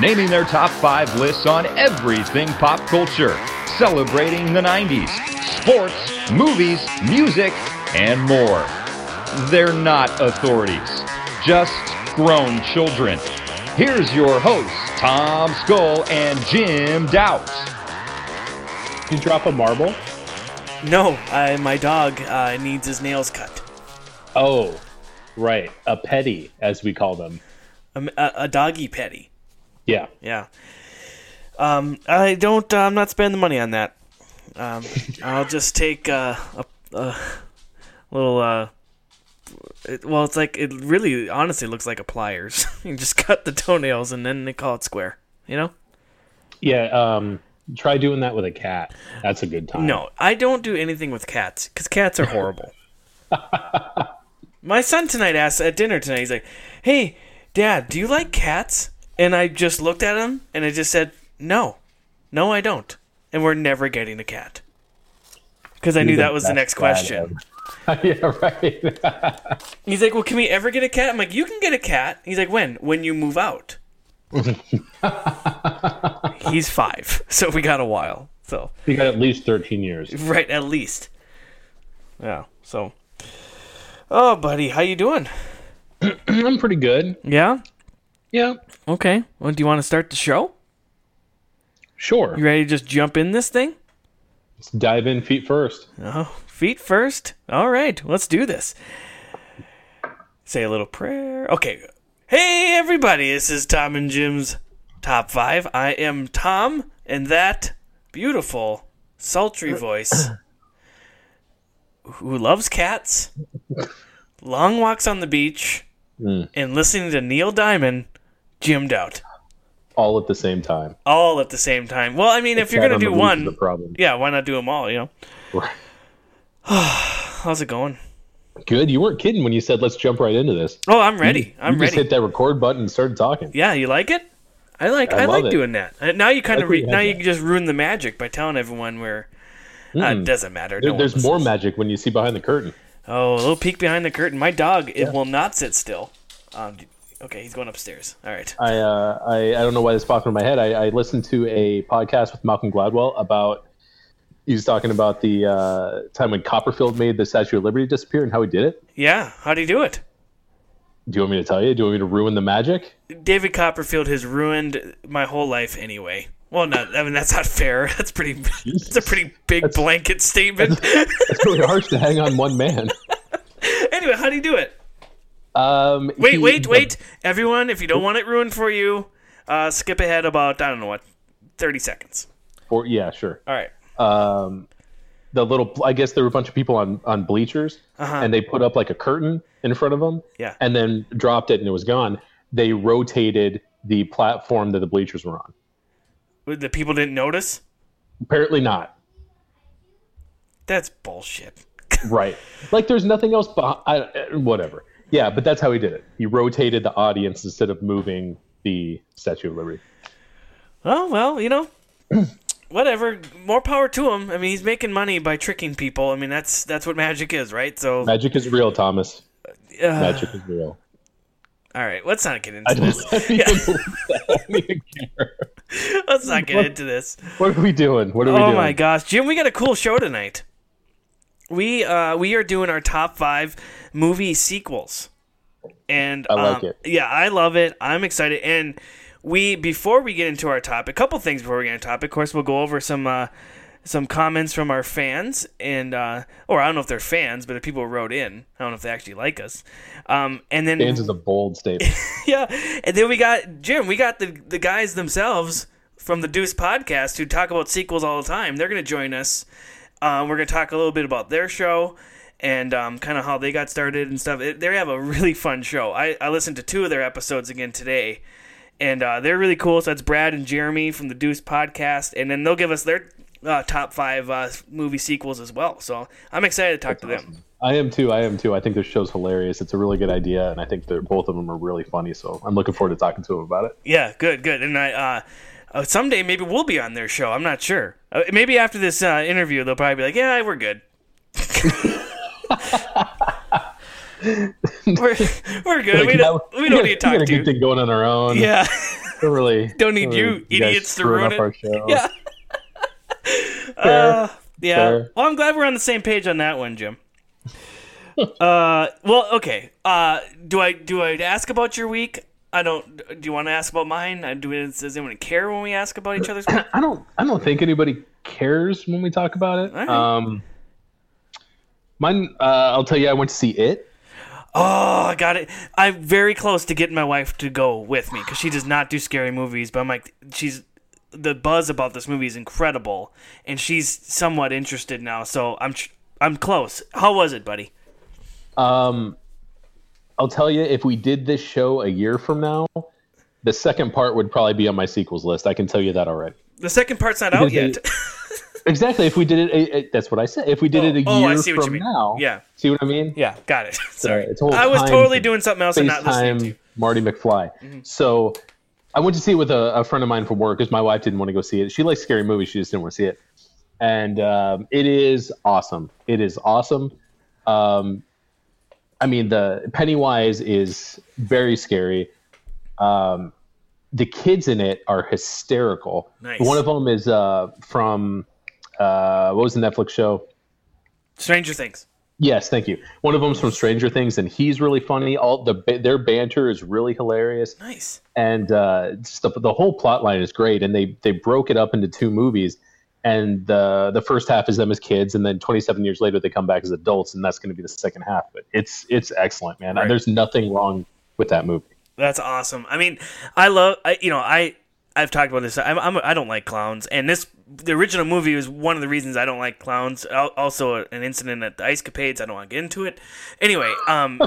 naming their top 5 lists on everything pop culture, celebrating the 90s, sports, movies, music, and more. They're not authorities, just grown children. Here's your hosts, Tom Skull and Jim Doubt. You drop a marble? No, I, my dog uh, needs his nails cut. Oh, right. A petty, as we call them. A, a, a doggy petty. Yeah. Yeah. Um, I don't. Uh, I'm not spending the money on that. Um, I'll just take uh, a, a little. Uh, it, well, it's like it really, honestly, looks like a pliers. you just cut the toenails and then they call it square. You know? Yeah. Um, try doing that with a cat. That's a good time. No, I don't do anything with cats because cats are horrible. My son tonight asked at dinner tonight. He's like, "Hey, Dad, do you like cats?" And I just looked at him and I just said, "No, no, I don't." And we're never getting a cat because I knew that was the next question. yeah, right. He's like, "Well, can we ever get a cat?" I'm like, "You can get a cat." He's like, "When? When you move out." He's five, so we got a while. So you got at least 13 years. right, at least. Yeah. So. Oh, buddy, how you doing? I'm pretty good. Yeah. Yeah. Okay. Well, do you want to start the show? Sure. You ready to just jump in this thing? Let's dive in feet first. Oh, feet first. All right, let's do this. Say a little prayer. Okay. Hey, everybody, this is Tom and Jim's Top 5. I am Tom, and that beautiful, sultry uh, voice who loves cats, long walks on the beach, hmm. and listening to Neil Diamond, Jim Doubt. All at the same time. All at the same time. Well, I mean, if you're going to on do the leash is one, yeah, why not do them all, you know? How's it going? Good. You weren't kidding when you said let's jump right into this. Oh, I'm ready. I'm you ready. just hit that record button and started talking. Yeah, you like it? I like I I, like it. doing that. Uh, Now you kind of re- now had you can just ruin the magic by telling everyone where uh, it doesn't matter. There- No there's more magic when you see behind the curtain. Oh, a little peek behind the curtain. My dog it will not sit still. Um, okay, he's going upstairs. All right. I, uh, I I don't know why this popped in my head. I, I listened to a podcast with Malcolm Gladwell about he was talking about the uh, time when Copperfield made the Statue of Liberty disappear and how he did it. Yeah, how do you do it? Do you want me to tell you? Do you want me to ruin the magic? David Copperfield has ruined my whole life anyway. Well, not I mean that's not fair. That's pretty. That's a pretty big blanket statement. It's really harsh to hang on one man. anyway, how do you do it? Um, Wait, he- wait, wait, everyone! If you don't want it ruined for you, uh, skip ahead about I don't know what, thirty seconds. Or, yeah, sure. All right. um, the little I guess there were a bunch of people on on bleachers and they put up like a curtain in front of them Uh-huh. Yeah. and then dropped it and it was gone. They rotated the platform that the bleachers were on. The people didn't notice. Apparently not. That's bullshit. Right. like there's nothing else behind, I, whatever. Yeah, but that's how he did it. He rotated the audience instead of moving the Statue of Liberty. Oh well, you know, whatever. More power to him. I mean, he's making money by tricking people. I mean, that's that's what magic is, right? So, Magic is real, Thomas. uh, Magic is real. all right, let's not get into this. I don't even believe that. I don't even care. Let's not get into this. What are we doing? What are we Oh doing? my gosh, Jim, we got a cool show tonight. We uh we are doing our top five movie sequels, and I like um, it. Yeah, I love it. I'm excited, and we before we get into our topic, a couple things before we get into topic. Of course, we'll go over some uh, some comments from our fans, and uh, or I don't know if they're fans, but if people wrote in, I don't know if they actually like us. Um, and then Fans is a bold statement. yeah, and then we got Jim. We got the the guys themselves from the Deuce podcast who talk about sequels all the time. They're going to join us. Um, we're going to talk a little bit about their show and um, kind of how they got started and stuff. It, they have a really fun show. I, I listened to two of their episodes again today, and uh, they're really cool. So that's Brad and Jeremy from the Deuce podcast, and then they'll give us their uh, top five uh, movie sequels as well. So I'm excited to talk to them. I am too. I am too. I think this show's hilarious. It's a really good idea, and I think they're both of them are really funny. So I'm looking forward to talking to them about it. Yeah, good, good. And I uh, someday maybe we'll be on their show. I'm not sure. Uh, maybe after this uh, interview, they'll probably be like, "Yeah, we're good." we're, we're good. We don't, we don't need to talk to you. thing going on our own. Yeah. We're really Don't need we're you idiots to ruin it. our show. Yeah. Fair. Uh, yeah. Fair. Well, I'm glad we're on the same page on that one, Jim. uh, well, okay. Uh, do I do I ask about your week? I don't. Do you want to ask about mine? Uh, Do does anyone care when we ask about each other's? I don't. I don't think anybody cares when we talk about it. Right. Um, mine. Uh, I'll tell you. I went to see it. Oh, I got it. I'm very close to getting my wife to go with me because she does not do scary movies. But I'm like, she's the buzz about this movie is incredible, and she's somewhat interested now. So I'm I'm close. How was it, buddy? Um, I'll tell you. If we did this show a year from now, the second part would probably be on my sequels list. I can tell you that already. The second part's not out Because they- yet. Exactly. If we did it, it, it- that's what I said. If we did Oh, it a oh, I year see what you from mean. now, Yeah. See what I mean? yeah, got it. Sorry, whole I was totally doing something else and not listening to you. Mm-hmm. Marty McFly. So I went to see it with a, a friend of mine from work because my wife didn't want to go see it. She likes scary movies. She just didn't want to see it. And um, it is awesome. It is awesome. Um, I mean, the Pennywise is very scary. Um, the kids in it are hysterical. Nice. One of them is uh, from uh, what was the Netflix show? Stranger Things. Yes, thank you. One of them's from Stranger Things, and he's really funny. All the their banter is really hilarious, Nice. and uh, just the, the whole plot line is great. And they they broke it up into two movies, and the the first half is them as kids, and then 27 years later they come back as adults, and that's going to be the second half. But it's it's excellent, man. Right. There's nothing wrong with that movie. That's awesome. I mean, I love. I, you know, I I've talked about this. I'm, I'm I don't like clowns, and this the original movie was one of the reasons I don't like clowns. Also, an incident at the Ice Capades. I don't want to get into it. Anyway, um,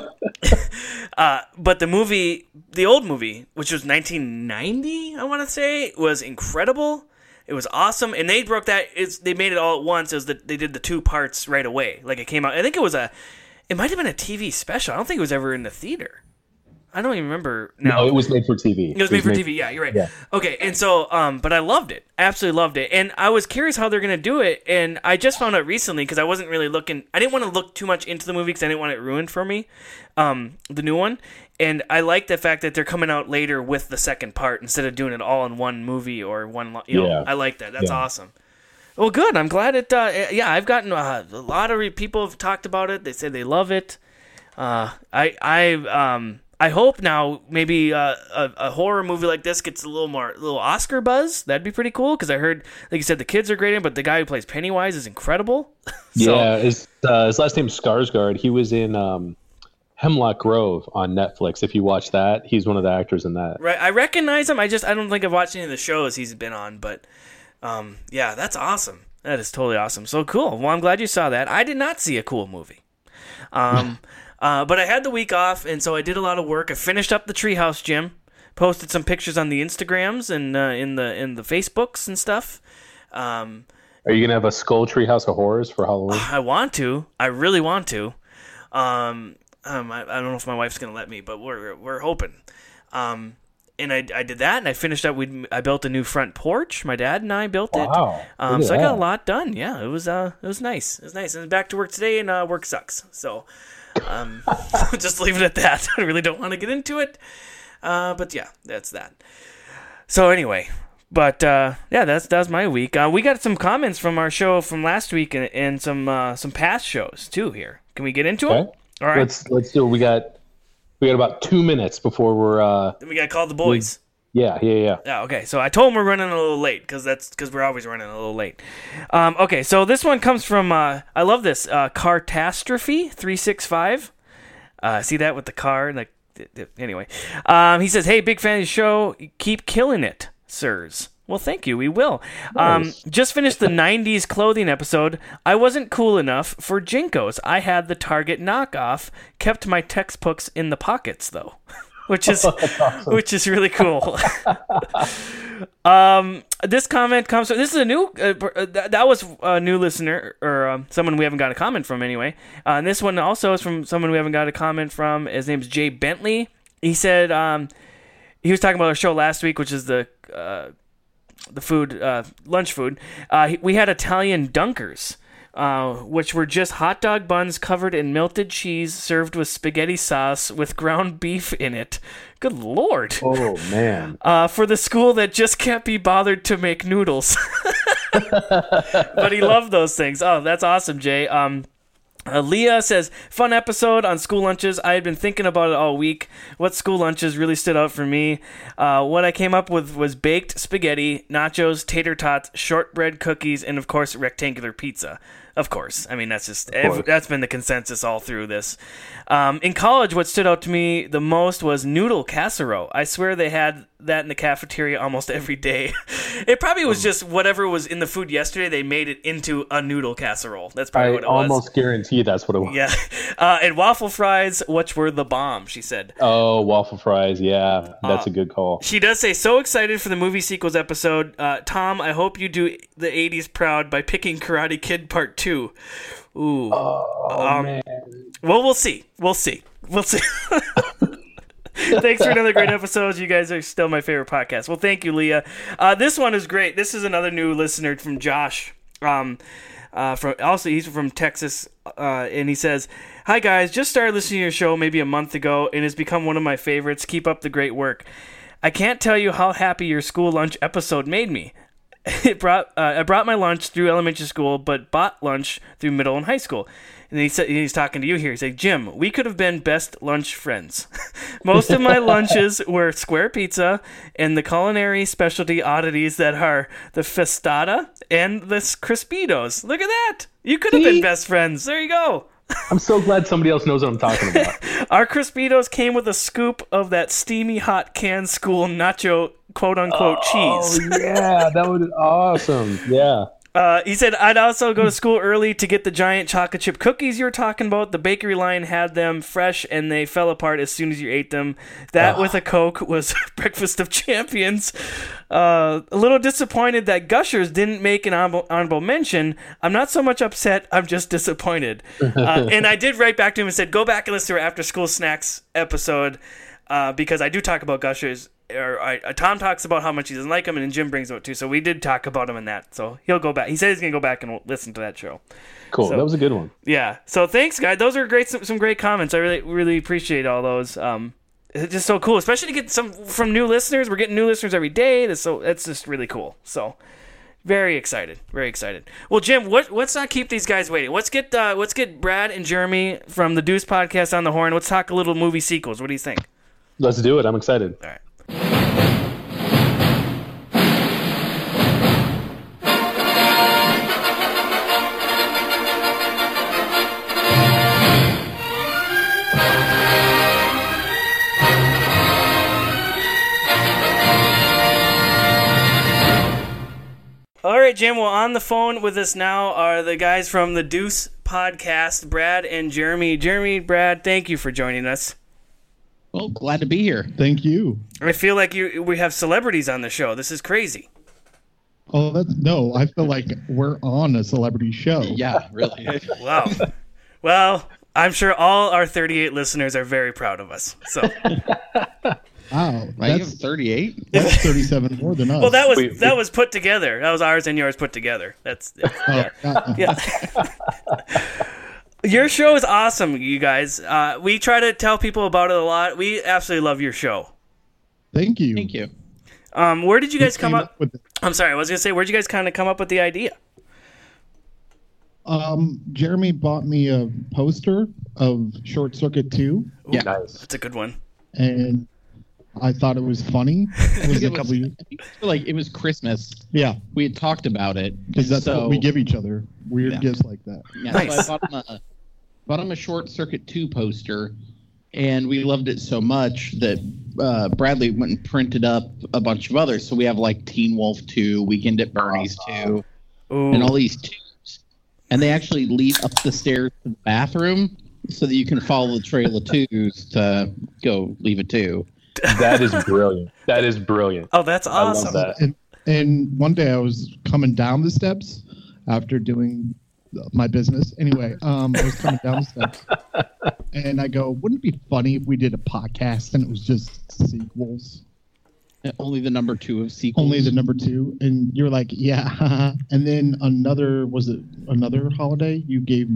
uh, but the movie, the old movie, which was 1990, I want to say, was incredible. It was awesome, and they broke that. It's they made it all at once. It was that they did the two parts right away. Like it came out. I think it was a. It might have been a TV special. I don't think it was ever in the theater. I don't even remember now. No, it was made for TV. It was made for TV. Yeah, you're right. Yeah. Okay, and so, um, but I loved it. Absolutely loved it. And I was curious how they're gonna do it. And I just found out recently because I wasn't really looking. I didn't want to look too much into the movie because I didn't want it ruined for me. Um, the new one. And I like the fact that they're coming out later with the second part instead of doing it all in one movie or one. You know, Yeah. I like that. That's Yeah. awesome. Well, good. I'm glad it. Uh, yeah, I've gotten uh, a lot of re- people have talked about it. They say they love it. Uh, I I um I hope now maybe uh, a, a horror movie like this gets a little more a little Oscar buzz. That'd be pretty cool because I heard, like you said, the kids are great in, but the guy who plays Pennywise is incredible. so, yeah, his, uh, his last name's Skarsgård. He was in um, Hemlock Grove on Netflix. If you watch that, he's one of the actors in that. Right, I recognize him. I just I don't think I've watched any of the shows he's been on, but um, yeah, that's awesome. That is totally awesome. So cool. Well, I'm glad you saw that. I did not see a cool movie. Um, uh, but I had the week off, and so I did a lot of work. I finished up the treehouse gym, posted some pictures on the Instagrams and uh, in the in the Facebooks and stuff. Um, Are you gonna have a Skull Tree House of Horrors for Halloween? I want to. I really want to. Um, um, I, I don't know if my wife's gonna let me, but we're we're hoping. Um, and I, I did that, and I finished up. We I built a new front porch. My dad and I built it. Wow, Um, so I got a lot done. Yeah, it was uh it was nice. It was nice. And back to work today, and uh, work sucks. So, um, just leave it at that. I really don't want to get into it. Uh, but yeah, that's that. So anyway, but uh, yeah, that's that's my week. Uh, we got some comments from our show from last week and, and some uh, some past shows too. Here, can we get into Okay. it? All right. Let's let's do. it. We got we got about two minutes before we're. uh Then we got to call the boys. Yeah, yeah, yeah. Yeah, okay. So I told him we're running a little late because that's because we're always running a little late. Um, okay, so this one comes from uh, I love this uh, Cartastrophe three six five. Uh, see that with the car and like anyway. Um, he says, "Hey, big fan of the show. Keep killing it, sirs." Well, thank you. We will. Um, just finished the '90s clothing episode. I wasn't cool enough for JNCOs. I had the Target knockoff. Kept my textbooks in the pockets though. which is which is really cool. um, this comment comes from this is a new uh, uh, that, that was a new listener or um, someone we haven't got a comment from anyway. Uh, and this one also is from someone we haven't got a comment from. His name's Jay Bentley. He said um, he was talking about our show last week, which is the uh, the food uh, lunch food. Uh, we had Italian dunkers. Uh, which were just hot dog buns covered in melted cheese served with spaghetti sauce with ground beef in it. Good lord. Oh man. Uh, for the school that just can't be bothered to make noodles. but he loved those things. Oh, that's awesome, Jay. Um, uh, Leah says, fun episode on school lunches. I had been thinking about it all week. What school lunches really stood out for me? Uh, what I came up with was baked spaghetti, nachos, tater tots, shortbread cookies, and of course, rectangular pizza. Of course. I mean, that's just, ev- that's been the consensus all through this. Um, in college, what stood out to me the most was noodle casserole. I swear they had that in the cafeteria almost every day. it probably was just whatever was in the food yesterday, they made it into a noodle casserole. That's probably I what it was. I almost guarantee that's what it was. Yeah. Uh, and waffle fries, which were the bomb, she said. Oh, waffle fries. Yeah, Uh, that's a good call. She does say, so excited for the movie sequels episode. Uh, Tom, I hope you do the 80s proud by picking Karate Kid Part 2. Ooh. Oh Um, man. Well, we'll see. We'll see. We'll see. Thanks for another great episode. You guys are still my favorite podcast. Well, thank you, Leah. Uh, this one is great. This is another new listener from Josh. Um, uh, from also he's from Texas, uh, and he says, "Hi guys, just started listening to your show maybe a month ago, and has become one of my favorites. Keep up the great work. I can't tell you how happy your school lunch episode made me. It brought uh, I brought my lunch through elementary school, but bought lunch through middle and high school. And he said he's talking to you here. He's like, Jim, we could have been best lunch friends. Most of my lunches were square pizza and the culinary specialty oddities that are the fiestada and the crispitos. Look at that! You could have been best friends. There you go. I'm so glad somebody else knows what I'm talking about. Our crispitos came with a scoop of that steamy hot canned school nacho quote unquote oh, cheese. Oh yeah, that would be awesome. Yeah. Uh, he said, I'd also go to school early to get the giant chocolate chip cookies you were talking about. The bakery line had them fresh and they fell apart as soon as you ate them. That with a Coke was breakfast of champions. Uh, a little disappointed that Gushers didn't make an honorable, honorable mention. I'm not so much upset, I'm just disappointed. Uh, and I did write back to him and said, go back and listen to our after school snacks episode uh, because I do talk about Gushers. Or I, uh, Tom talks about how much he doesn't like them, and then Jim brings them up too. So we did talk about him in that. So he'll go back. He said he's gonna go back and listen to that show. Cool. So- that was a good one. Yeah. So thanks, guys. Those are great. Some, some great comments. I really really appreciate all those. Um, it's just so cool, especially to get some from new listeners. We're getting new listeners every day. That's so that's just really cool. So very excited, very excited. Well, Jim, what, let's not keep these guys waiting. Let's get uh, let's get Brad and Jeremy from the Deuce podcast on the horn. Let's talk a little movie sequels. What do you think? Let's do it. I'm excited. All right. Right, Jim. Well, on the phone with us now are the guys from the Deuce podcast, Brad and Jeremy. Jeremy, Brad, thank you for joining us. Well, glad to be here. Thank you. I feel like you we have celebrities on the show. This is crazy. Oh, that's no. I feel like we're on a celebrity show. Yeah, really. Wow. well, I'm sure all our 38 listeners are very proud of us. So, Wow, Right, that's 38. that's thirty-seven more than us. well, that was We- that was put together. That was ours and yours put together. That's Oh, yeah. God. yeah. your show is awesome, you guys. Uh, we try to tell people about it a lot. We absolutely love your show. Thank you. Thank you. Um, where did you guys come Came up? with it. I'm sorry, I was gonna say, where'd you guys kind of come up with the idea? Um, Jeremy bought me a poster of Short Circuit Two, Yeah. Nice. That's a good one. and I thought it was funny. It was It a was- years. I think it was like it was Christmas. Yeah, We had talked about it because that's so, what we give each other. Weird Yeah. gifts like that. Yeah, Nice. so I bought him a bought him a short circuit two poster, and we loved it so much that uh, Bradley went and printed up a bunch of others. So we have like Teen Wolf two, Weekend at Bernie's two, Ooh. and all these twos, and they actually lead up the stairs to the bathroom so that you can follow the trail of twos to go leave a two. That is brilliant. That is brilliant. Oh, that's I love awesome. that. And, and one day I was coming down the steps after doing my business. Anyway, um, I was coming down the steps, and I go, "Wouldn't it be funny if we did a podcast and it was just sequels, Only the number two of sequels. only the number two? And you're like, "Yeah." and then another was it another holiday? You gave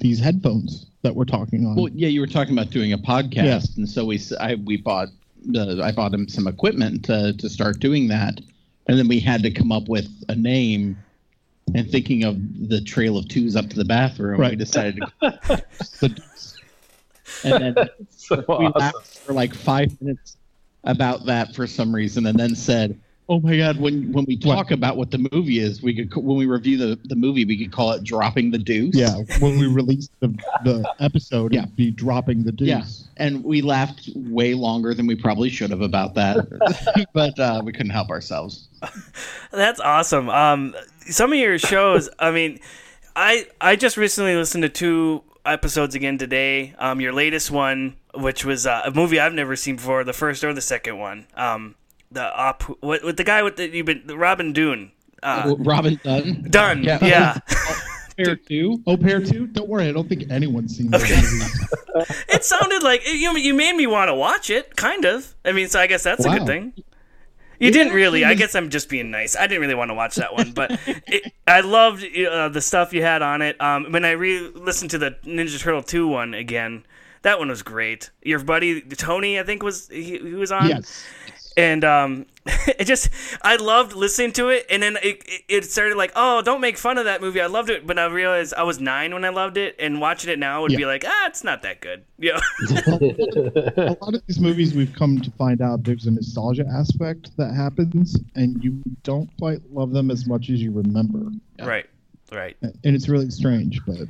these headphones that we're talking on. Well, yeah, you were talking about doing a podcast, Yeah. and so we s- I we bought the I bought him some equipment to to start doing that, and then we had to come up with a name. And thinking of the trail of twos up to the bathroom, we decided to. And then So we awesome. laughed for like five minutes about that for some reason, and then said, "Oh my god!" When when we talk about what the movie is, we could when we review the, the movie, we could call it "Dropping the Deuce." yeah, when we release the the episode, Yeah. it'd be dropping the deuce. Yeah, and we laughed way longer than we probably should have about that, but uh, we couldn't help ourselves. That's awesome. Um, some of your shows, I mean, I I just recently listened to two episodes again today. Um, your latest one, which was uh, a movie I've never seen before, the first or the second one. Um, the op with, with the guy with the you've been Robin Dunne. Uh, Robin Dunne, Dunn, Yeah. yeah. Pair two. Oh, pair two? Don't worry, I don't think anyone's seen those movies. it sounded like you you made me want to watch it, kind of. I mean, so I guess that's a good thing. You didn't really. I guess I'm just being nice. I didn't really want to watch that one, but it, I loved uh, the stuff you had on it. Um, when I re-listened to the Ninja Turtle two one again, that one was great. Your buddy Tony, I think, was he, he was on. yes. And um, it just I loved listening to it, and then it, it it started like, oh, don't make fun of that movie. I loved it, but I realized I was nine when I loved it, and watching it now would Yeah. be like, ah, it's not that good. Yeah, a lot of these movies we've come to find out there's a nostalgia aspect that happens and you don't quite love them as much as you remember right, right. and it's really strange but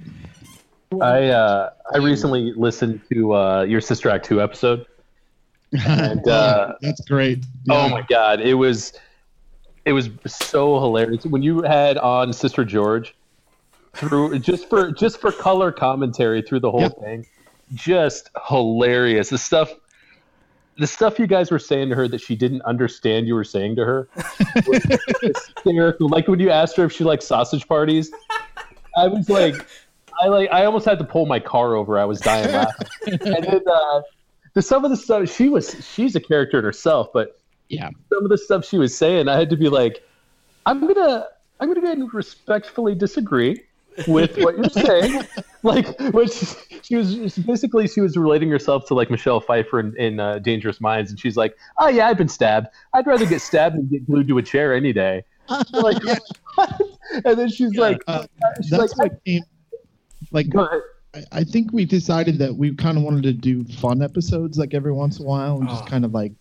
I uh, I recently listened to uh, your Sister Act two episode. And, uh, that's great Oh my god, it was it was so hilarious when you had on Sister George through just for just for color commentary through the whole Yep. thing. Just hilarious. The stuff the stuff you guys were saying to her that she didn't understand you were saying to her was hysterical. Like when you asked her if she liked sausage parties, I was like I like I almost had to pull my car over. I was dying laughing. and then uh, some of the stuff she was she's a character in herself, but Yeah, some of the stuff she was saying, I had to be like, I'm gonna I'm gonna go ahead and respectfully disagree with what you're saying. like, which she was basically she was relating herself to like Michelle Pfeiffer in, in uh, Dangerous Minds, and she's like, Oh yeah, I've been stabbed. I'd rather get stabbed than get glued to a chair any day. like, and then she's like, Uh, she's that's like, came like Go ahead. I, I think we decided that we kind of wanted to do fun episodes like every once in a while and just Oh. kind of like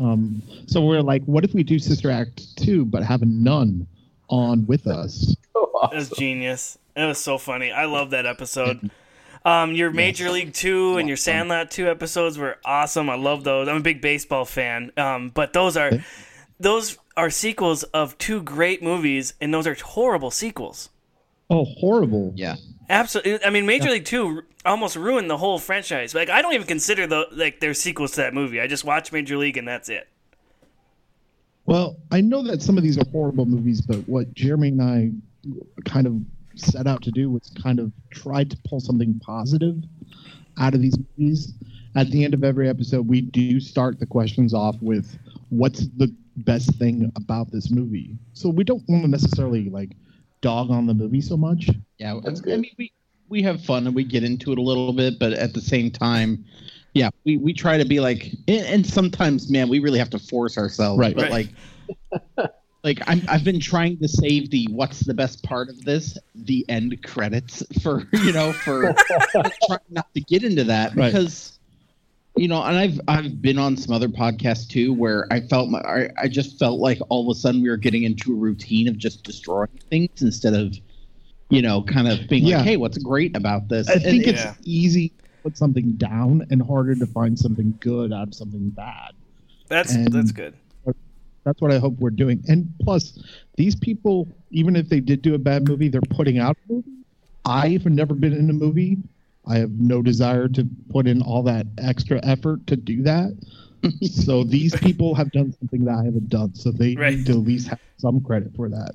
um so we're like what if we do sister act 2 but have a nun on with us So It was genius. It was so funny. I love that episode. Um, your Major League Two and your Sandlot Two episodes were awesome. I love those. I'm a big baseball fan. Um, but those are those are sequels of two great movies, and those are horrible sequels. oh horrible yeah. Absolutely. I mean, Major League Two almost ruined the whole franchise. Like, I don't even consider the like their sequels to that movie. I just watch Major League, and that's it. Well, I know that some of these are horrible movies, but what Jeremy and I kind of set out to do was kind of try to pull something positive out of these movies. At the end of every episode, we do start the questions off with what's the best thing about this movie. So we don't want to necessarily like dog on the movie so much. Yeah, That's I good. mean, we we have fun and we get into it a little bit, but at the same time, yeah, we, we try to be like, and, and sometimes, man, we really have to force ourselves. Right. But Right. like, like I'm I've been trying to save the what's the best part of this, the end credits for you know for trying not to get into that Right. because. You know, and I've I've been on some other podcasts too where I felt my I, I just felt like all of a sudden we were getting into a routine of just destroying things instead of you know, kind of being Yeah. like, "Hey, what's great about this?" I And think it's- it's easy to put something down and harder to find something good out of something bad. That's And- that's good. That's what I hope we're doing. And plus, these people, even if they did do a bad movie, they're putting out a movie. I've never been in a movie. I have no desire to put in all that extra effort to do that. so these people have done something that I haven't done, so they Right. need to at least have some credit for that.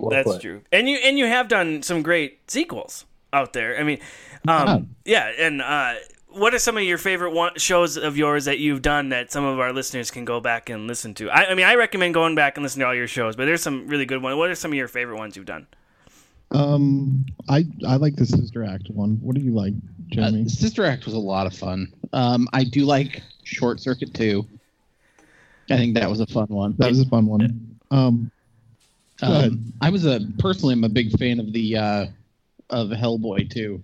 Well That's put. true. And you and you have done some great sequels out there. I mean, um, yeah. And uh, what are some of your favorite one- shows of yours that you've done that some of our listeners can go back and listen to? I, I mean, I recommend going back and listening to all your shows, but there's some really good ones. What are some of your favorite ones you've done? Um, I I like the Sister Act one. What do you like, Uh, Jeremy? Sister Act was a lot of fun. Um, I do like Short Circuit too. I think that was a fun one. that was a fun one. Um. Um, I was a personally, I'm a big fan of the uh, of Hellboy too.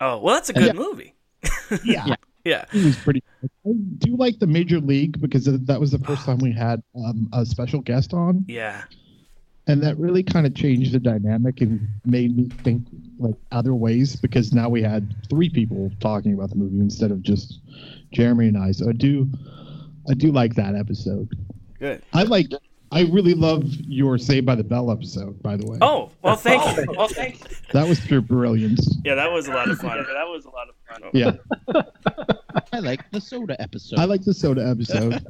Oh, well, that's a good Yeah. movie. yeah, Yeah. it was pretty. I do like the Major League because that was the first time we had um, a special guest on, Yeah. And that really kind of changed the dynamic and made me think like other ways because now we had three people talking about the movie instead of just Jeremy and I. So I do, I do like that episode. Good. I like. I really love your Saved by the Bell episode, by the way. Oh, well, thank you. Well, thank you. That was pure brilliance. Yeah, that was a lot of fun. that was a lot of fun. Yeah, I like the soda episode. I like the soda episode.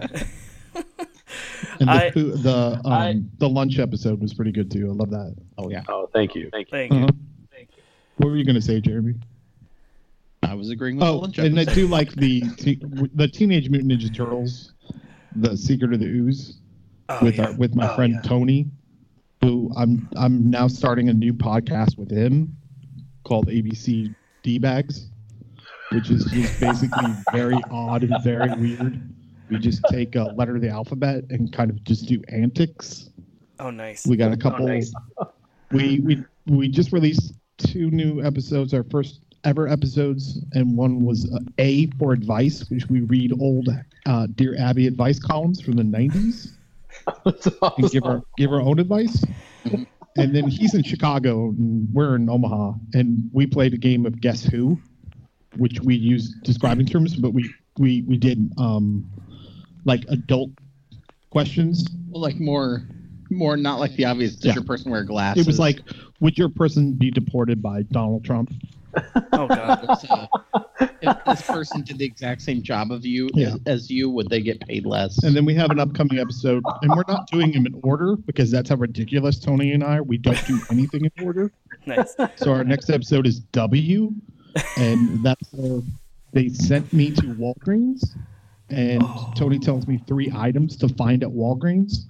and the I- food, the um, I- the lunch episode was pretty good too. I love that. oh yeah, Oh, thank you. Thank you. Thank you. Uh-huh. What were you gonna say, Jeremy? I was agreeing with the Oh, lunch and I do like the te- the Teenage Mutant Ninja Turtles, the Secret of the Ooze, Oh, with yeah. our, with my Oh, friend yeah. Tony, who I'm I'm now starting a new podcast with him called ABC D Bags, which is just basically very odd and very weird. We just take a letter of the alphabet and kind of just do antics. Oh, nice. We got a couple. nice. We we we just released two new episodes, our first ever episodes, and one was uh, A for advice, which we read old uh, Dear Abby advice columns from the '90s That's and give awesome. our give our own advice. and then he's in Chicago and we're in Omaha, and we played a game of Guess Who, which we used describing terms, but we we we did um like adult questions. Well, like more, more not like the obvious. Does Yeah. your person wear glasses? It was like, would your person be deported by Donald Trump? Oh, God. So, if this person did the exact same job of you Yeah. as, as you, would they get paid less? And then we have an upcoming episode, and we're not doing them in order because that's how ridiculous Tony and I are. We don't do anything in order. Nice. So our next episode is W, and that's where they sent me to Walgreens, and Tony tells me three items to find at Walgreens,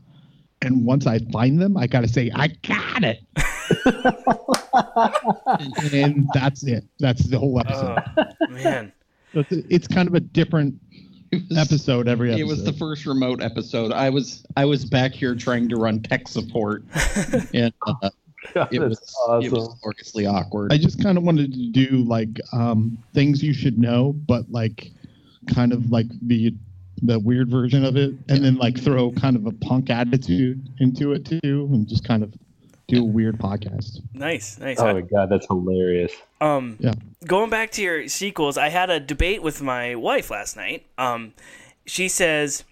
and once I find them, I gotta say I got it, and, and that's it. That's the whole episode. Oh, man. It's, it's kind of a different was- episode every episode. It was the first remote episode. I was I was back here trying to run tech support, and uh, God, it was awesome. it was gloriously awkward. I just kind of wanted to do like um, things you should know, but like kind of like the the weird version of it, and then like throw kind of a punk attitude into it too, and just kind of do a weird podcast. Nice. Nice. Oh my god, that's hilarious. Um, Yeah. going back to your sequels, I had a debate with my wife last night. Um, she says,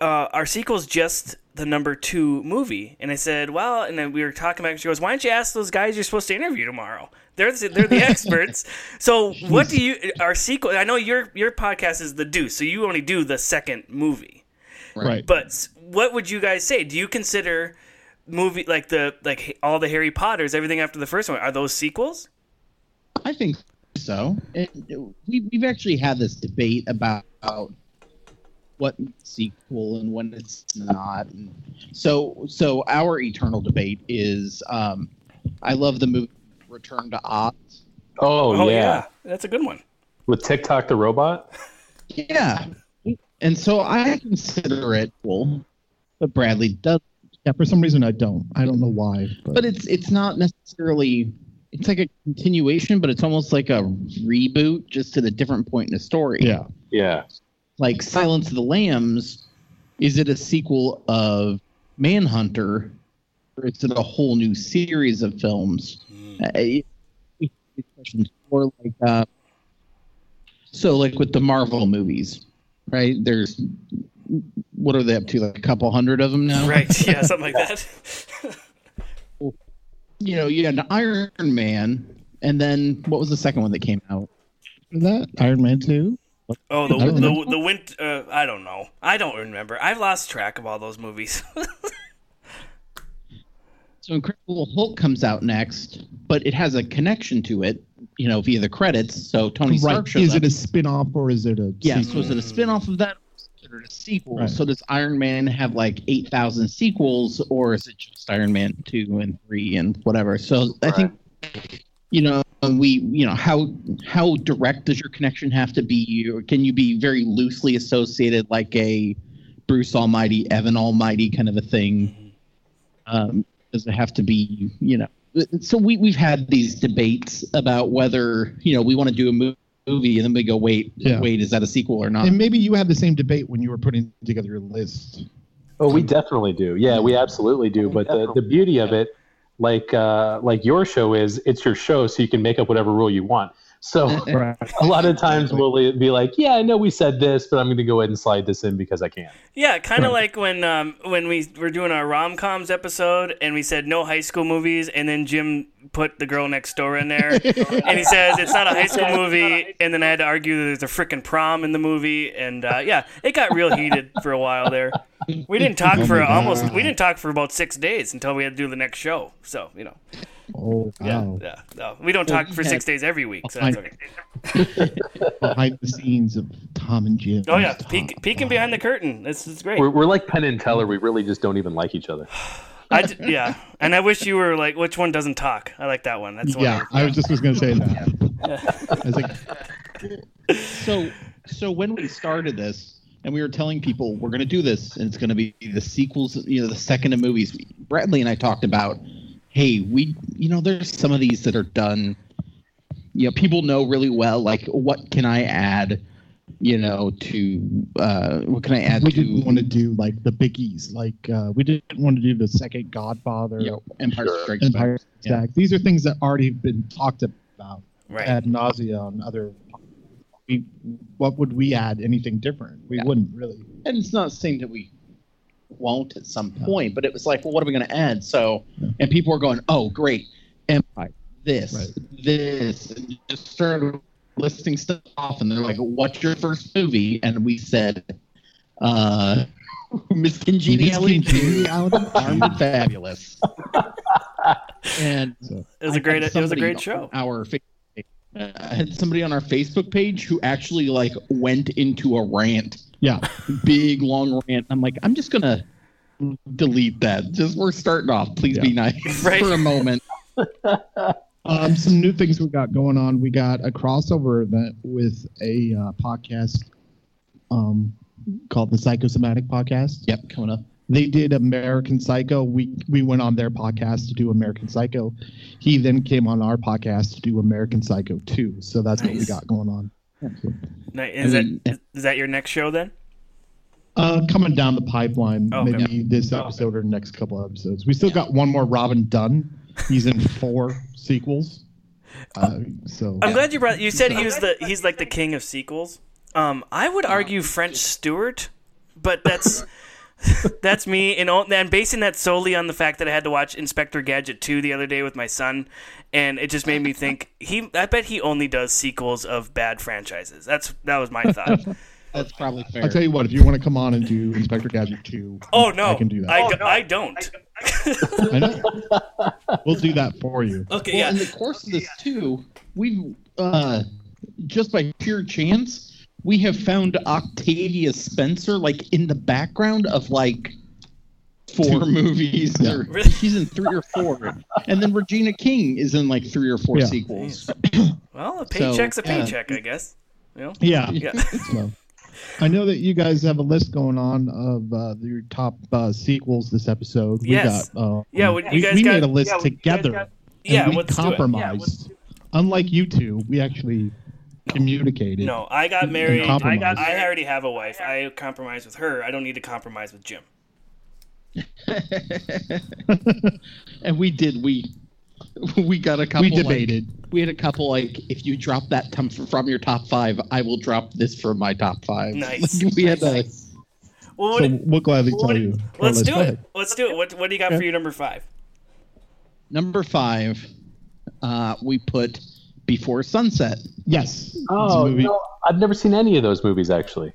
uh, "Are sequels just the number two movie?" And I said, "Well," and then we were talking about. it. She goes, "Why don't you ask those guys you're supposed to interview tomorrow? They're the, they're the experts." so, what do you? Our sequel? I know your your podcast is the Deuce, so you only do the second movie. Right. But what would you guys say? Do you consider movie like the like all the Harry Potters, everything after the first one, are those sequels? I think so. It, we, we've actually had this debate about what sequel and when it's not. And so, so our eternal debate is: um, I love the movie Return to Oz. Oh, yeah. that's a good one. with Tik-Tok the robot. Yeah, and so I consider it cool, but Bradley does. Yeah, for some reason I don't. I don't know why. But, But it's it's not necessarily. It's like a continuation, but it's almost like a reboot, just at a different point in the story. yeah, Yeah. Like Silence of the Lambs, is it a sequel of Manhunter, or is it a whole new series of films? Uh, it- it's questions or like uh, so like with the Marvel movies, right? There's what are they up to? Like a couple hundred of them now, Right. Yeah, something like that. You know, you had Iron Man, and then what was the second one that came out? that Iron Man two. Oh, the I the the winter. Uh, I don't know. I don't remember. I've lost track of all those movies. So Incredible Hulk comes out next, but it has a connection to it, you know, via the credits. So Tony Stark right. shows Is up. it a spin-off or is it a yeah, sequel? so is it a spin-off of that? Or a sequel? Right. So does Iron Man have like eight thousand sequels, or is it just Iron Man two and three and whatever? So I think you know we you know how how direct does your connection have to be, or can you be very loosely associated, like a Bruce Almighty, Evan Almighty kind of a thing? Um, does it have to be you know? So we we've had these debates about whether you know we want to do a mo- movie and then we go wait Yeah. wait is that a sequel or not? and maybe you had the same debate when you were putting together your list. Oh, we definitely do. Yeah, we absolutely do. But the, the beauty of it, like uh, like your show is, it's your show, so you can make up whatever rule you want. So Right. a lot of times we'll be like, yeah, I know we said this, but I'm going to go ahead and slide this in because I can. yeah, kind of like when um, when we were doing our rom coms episode and we said no high school movies, and then Jim put the girl next door in there, and he says it's not a high school movie, and then I had to argue that there's a freaking prom in the movie, and uh, yeah, it got real heated for a while there. We didn't talk Oh for almost we didn't talk for about six days until we had to do the next show. So you know, Oh yeah, wow! yeah, no, we don't talk for six days every week. So that's okay. Behind the scenes of Tom and Jim. Oh yeah, peek, peeking behind the curtain. This is great. We're, we're like Penn and Teller. We really just don't even like each other. I d- yeah, and I wish you were like, which one doesn't talk? I like that one. That's the one. Yeah, I was just was going to say that. I was like, so so when we started this and we were telling people we're going to do this and it's going to be the sequels you know the second of movies bradley and i talked about hey we you know there's some of these that are done you know people know really well like what can i add you know to uh what can i add we to didn't want to do like the biggies. Like uh, we didn't want to do the second Godfather, you know empire Sure. strikes Empire back Strikes Back. These are things that already been talked about Right. ad nausea on other. We, what would we add? Anything different? We Yeah. wouldn't really. and it's not saying that we won't at some point, but it was like, well, what are we going to add? So, and people were going, oh, great, Empire, this, Right. this, and just started listing stuff off, and they're like, what's your first movie? And we said, uh, Miss Congeniality, Miss Armed and Fabulous, and So, It was a great. It was a great show. Our Facebook page- uh, I had somebody on our Facebook page who actually like went into a rant yeah, big long rant. I'm like, I'm just gonna delete that. Just we're starting off. Please be nice Right. for a moment. Um, some new things we got going on. We got a crossover event with a uh, podcast um, called the Psychosomatic Podcast. Yep, coming up. They did American Psycho. We we went on their podcast to do American Psycho. He then came on our podcast to do American Psycho 2. So that's what we got going on. Ni- Is I mean, that is, is that your next show then? Uh, coming down the pipeline, Oh, okay. maybe this episode or next couple episodes. We still got one more Robin Dunne. He's in four sequels. Uh, so I'm glad you brought. You said he was the. He's like the king of sequels. Um, I would argue French Stewart, but that's that's me, and all- and basing that solely on the fact that I had to watch Inspector Gadget 2 the other day with my son, and it just made me think he. I bet he only does sequels of bad franchises. That's that was my thought. That's probably fair. I'll tell you what, if you want to come on and do Inspector Gadget 2, Oh no, I can do that. I, do- I don't. I know. we'll do that for you. Okay, well, yeah. in the course of this too, we uh, just by pure chance, we have found Octavia Spencer like in the background of like four movies. Yeah. Or, Really? She's in three or four, and then Regina King is in like three or four Yeah. sequels. Well, a paycheck's a yeah. paycheck, I guess. You know? Yeah. Yeah. So, I know that you guys have a list going on of uh, your top uh, sequels this episode. We got, uh, Yeah, what- you we, guys we got- made a list yeah, what you guys together. got- and Yeah, we let's do it. Yeah, compromised. Unlike you two, we actually communicated. No, I got married. I got. I already have a wife. I compromise with her. I don't need to compromise with Jim. and we did. We we got a couple. We like- debated. we had a couple like, if you drop that tom- from your top five, I will drop this from my top five. Nice. Like, we had a. Well, what, so we'll gladly what- tell you. let's do it. Let's do it. What What do you got for your number five? Number five, uh, we put Before Sunset. Yes. Oh, no, I've never seen any of those movies actually.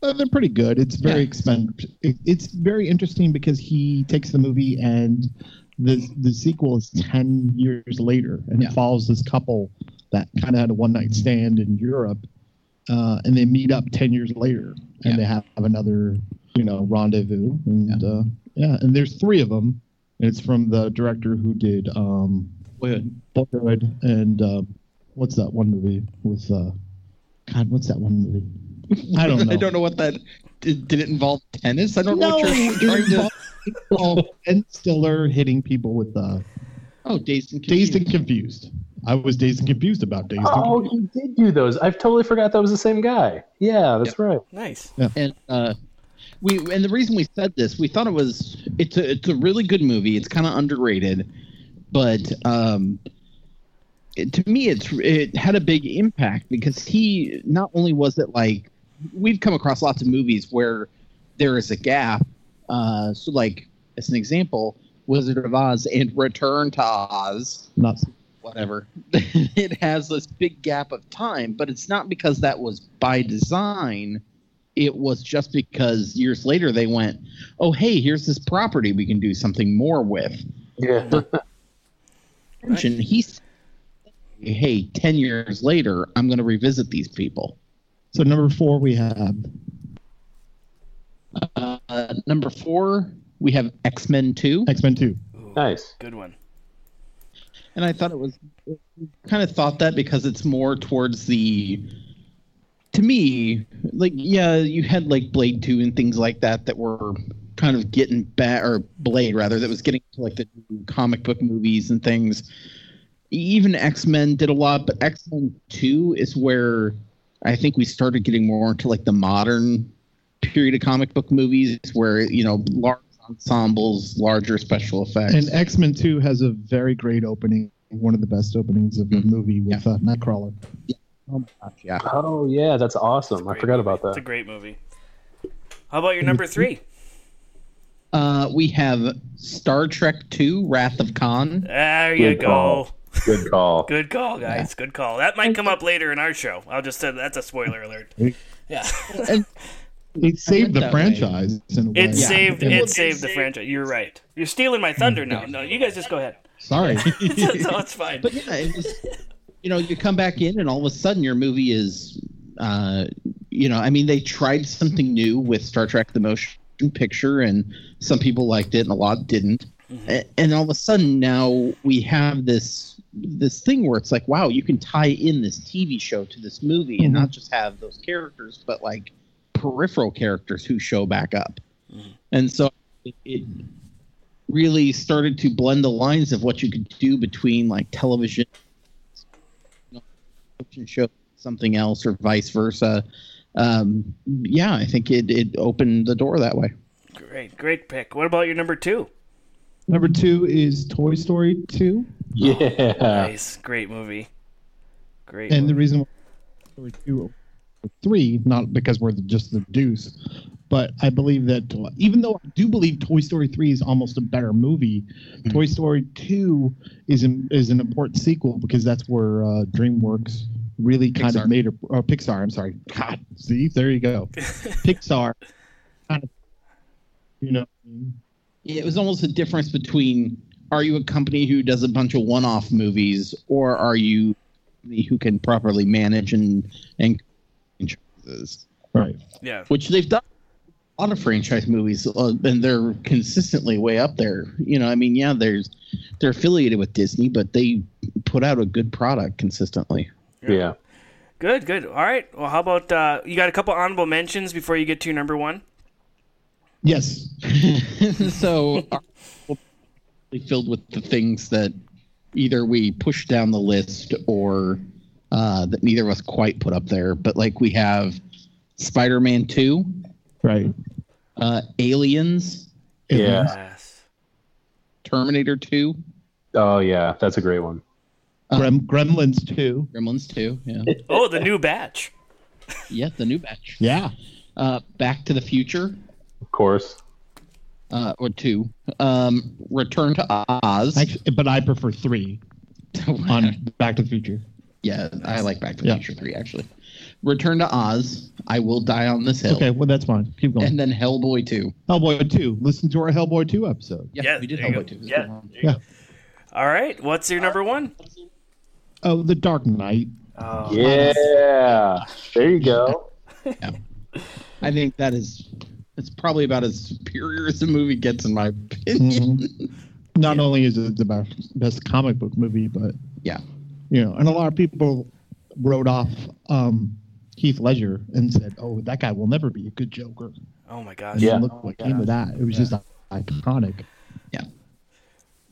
Uh, they're pretty good. It's very Yeah. it's very interesting because he takes the movie and the the sequel is ten years later, and Yeah. it follows this couple that kind of had a one night stand in Europe, uh, and they meet up ten years later, and Yeah. they have another you know rendezvous, and yeah. Uh, yeah, and there's three of them. And it's from the director who did um, Boyhood. Boyhood and uh, what's that one movie with uh, God? What's that one movie? I don't know. I don't know what that did. Did it involve tennis? I don't know No, what you're it trying to. involved- Ben Stiller hitting people with uh, Oh, dazed and dazed confused. and confused. I was dazed and confused about dazed Oh, and confused. he did do those. I've totally forgot that was the same guy. Yeah, that's right. Nice. Yeah. and uh, we and the reason we said this, we thought it was it's a it's a really good movie. It's kind of underrated, but um, it, to me, it's it had a big impact because he not only was it like we've come across lots of movies where there is a gap. Uh, so like as an example, Wizard of Oz and Return to Oz Not whatever. it has this big gap of time, but it's not because that was by design. It was just because years later they went, "Oh, hey, here's this property we can do something more with." Yeah. And he's, "Hey, ten years later, I'm going to revisit these people." so. Number four, we have Uh, number four, we have X Men Two, X Men Two. nice. Good one. and I thought it was kind of thought that because it's more towards the to me like yeah you had like blade 2 and things like that that were kind of getting back or blade rather that was getting to like the new comic book movies and things even x-men did a lot but x-men 2 is where i think we started getting more into like the modern period of comic book movies where you know large ensembles larger special effects And X Men Two has a very great opening. One of the best openings of the Mm-hmm. movie with uh, Nightcrawler. oh my gosh yeah Oh yeah, that's awesome. I forgot movie. about that. It's a great movie. How about your number three? Uh, we have Star Trek Two: Wrath of Khan. There you Good go. call. Good call. Good call, guys. Good call. That might come up later in our show. I'll just say that's a spoiler alert. Yeah. It saved the franchise in a way. It saved Yeah. it saved the franchise. You're right. You're stealing my thunder now. No, you guys just go ahead. Sorry. no, it's fine. But yeah, it was, you know, you come back in and all of a sudden your movie is, uh, you know, I mean, they tried something new with Star Trek: The Motion Picture, and some people liked it and a lot didn't. Mm-hmm. A- And all of a sudden now we have this this thing where it's like, wow, you can tie in this TV show to this movie and not mm-hmm. just have those characters, but like peripheral characters who show back up. Mm-hmm. And so it, it really started to blend the lines of what you could do between like television, you know, television show, something else, or vice versa. Um, yeah, I think it, it opened the door that way. Great, great pick. What about your number two? Number two is Toy Story Two, Yeah. Nice, great movie. Great. and the reason why Toy Story Two over three, not because we're just the deuce, but I believe that even though I do believe Toy Story Three is almost a better movie, Toy Story Two is an, is an important sequel because that's where uh, DreamWorks really kind Pixar. of made a or Pixar. I'm sorry. God, see, there you go. Pixar, kind of, you know. It was almost a difference between are you a company who does a bunch of one-off movies, or are you who can properly manage and and franchises, Right. yeah. which they've done. A lot of franchise movies, uh, and they're consistently way up there. You know, I mean, yeah, there's they're affiliated with Disney, but they put out a good product consistently. Yeah. Good, good. All right. Well, how about uh, you got a couple honorable mentions before you get to your number one? Yes. so our- we'll be filled with the things that either we push down the list or uh, that neither of us quite put up there. But like we have Spider-Man Two, Right. uh, Aliens, Yeah. Yes. Terminator 2. Oh, yeah, that's a great one. Grem- Gremlins Two. Gremlins Two, yeah, Oh, the new batch. yeah, the new batch, Yeah. uh, Back to the Future, Of course. uh, or two, um, Return to Oz. Actually, but I prefer three on Back to the Future. Yeah, I like Back to the Yeah. Future 3, actually. Return to Oz, I Will Die on This Hill. Okay, well that's fine. Keep going. And then Hellboy 2. Hellboy two. Listen to our Hellboy two episode. Yeah, Yeah, we did there you Hellboy go. 2. It Yeah. good one. There you Yeah. go. All right. What's your number one? Oh, The Dark Knight. Oh, Yeah. There you go. I think that is it's probably about as superior as the movie gets in my opinion. Mhm. Not only is it the best, best comic book movie, but Yeah. you know, and a lot of people wrote off um, Heath Ledger and said, "Oh, that guy will never be a good Joker." oh my And gosh. Yeah. then look what came of that. It was just iconic. Yeah,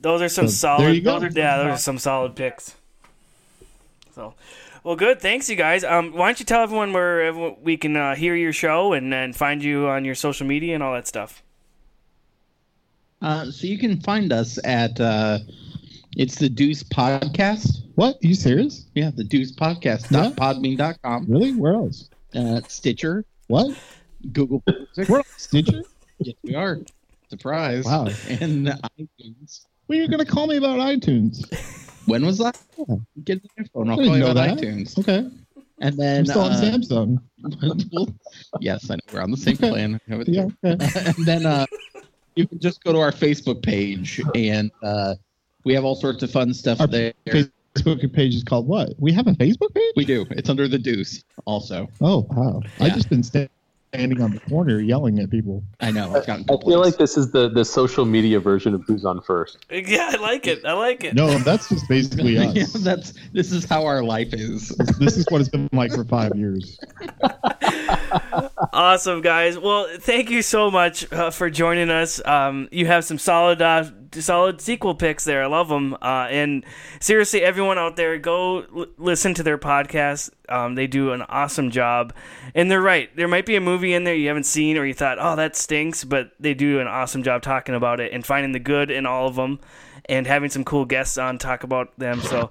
those are some So, there solid. you go. Those are, yeah, those are some solid picks. So, well, good. Thanks, you guys. Um, why don't you tell everyone where we can uh, hear your show and then find you on your social media and all that stuff. Uh, so you can find us at uh, it's the Deuce Podcast. What? Are you serious? Yeah, the Deuce Podcast. Yeah. Podbean.com. Really? Where else? Uh, Stitcher, What? Google Music. Where else? Stitcher? yes, we are. Surprise. Wow. And iTunes. Well, you're gonna call me about iTunes. When was that? Yeah. Get the phone. I'll I call you that. iTunes. Okay. And I'm then still on uh, Samsung. yes, I know we're on the same plan. I Yeah. Okay. and then uh, you can just go to our Facebook page, and uh, we have all sorts of fun stuff Our there. Facebook page is called what? We have a Facebook page? We do. It's under the Deuce. Also, Oh wow! I Yeah. just been sta- standing on the corner yelling at people. I know it's gotten. I feel like this is the, the social media version of Who's on First. Yeah, I like it. I like it. No, that's just basically us. yeah, that's this is how our life is. this is what it's been like for five years. Awesome, guys. Well, thank you so much uh, for joining us. Um, you have some solid, uh, solid sequel picks there. I love them. Uh, and seriously, everyone out there, go l- listen to their podcast. Um, they do an awesome job. And they're right. There might be a movie in there you haven't seen, or you thought, "Oh, that stinks," but they do an awesome job talking about it and finding the good in all of them. And having some cool guests on talk about them. So,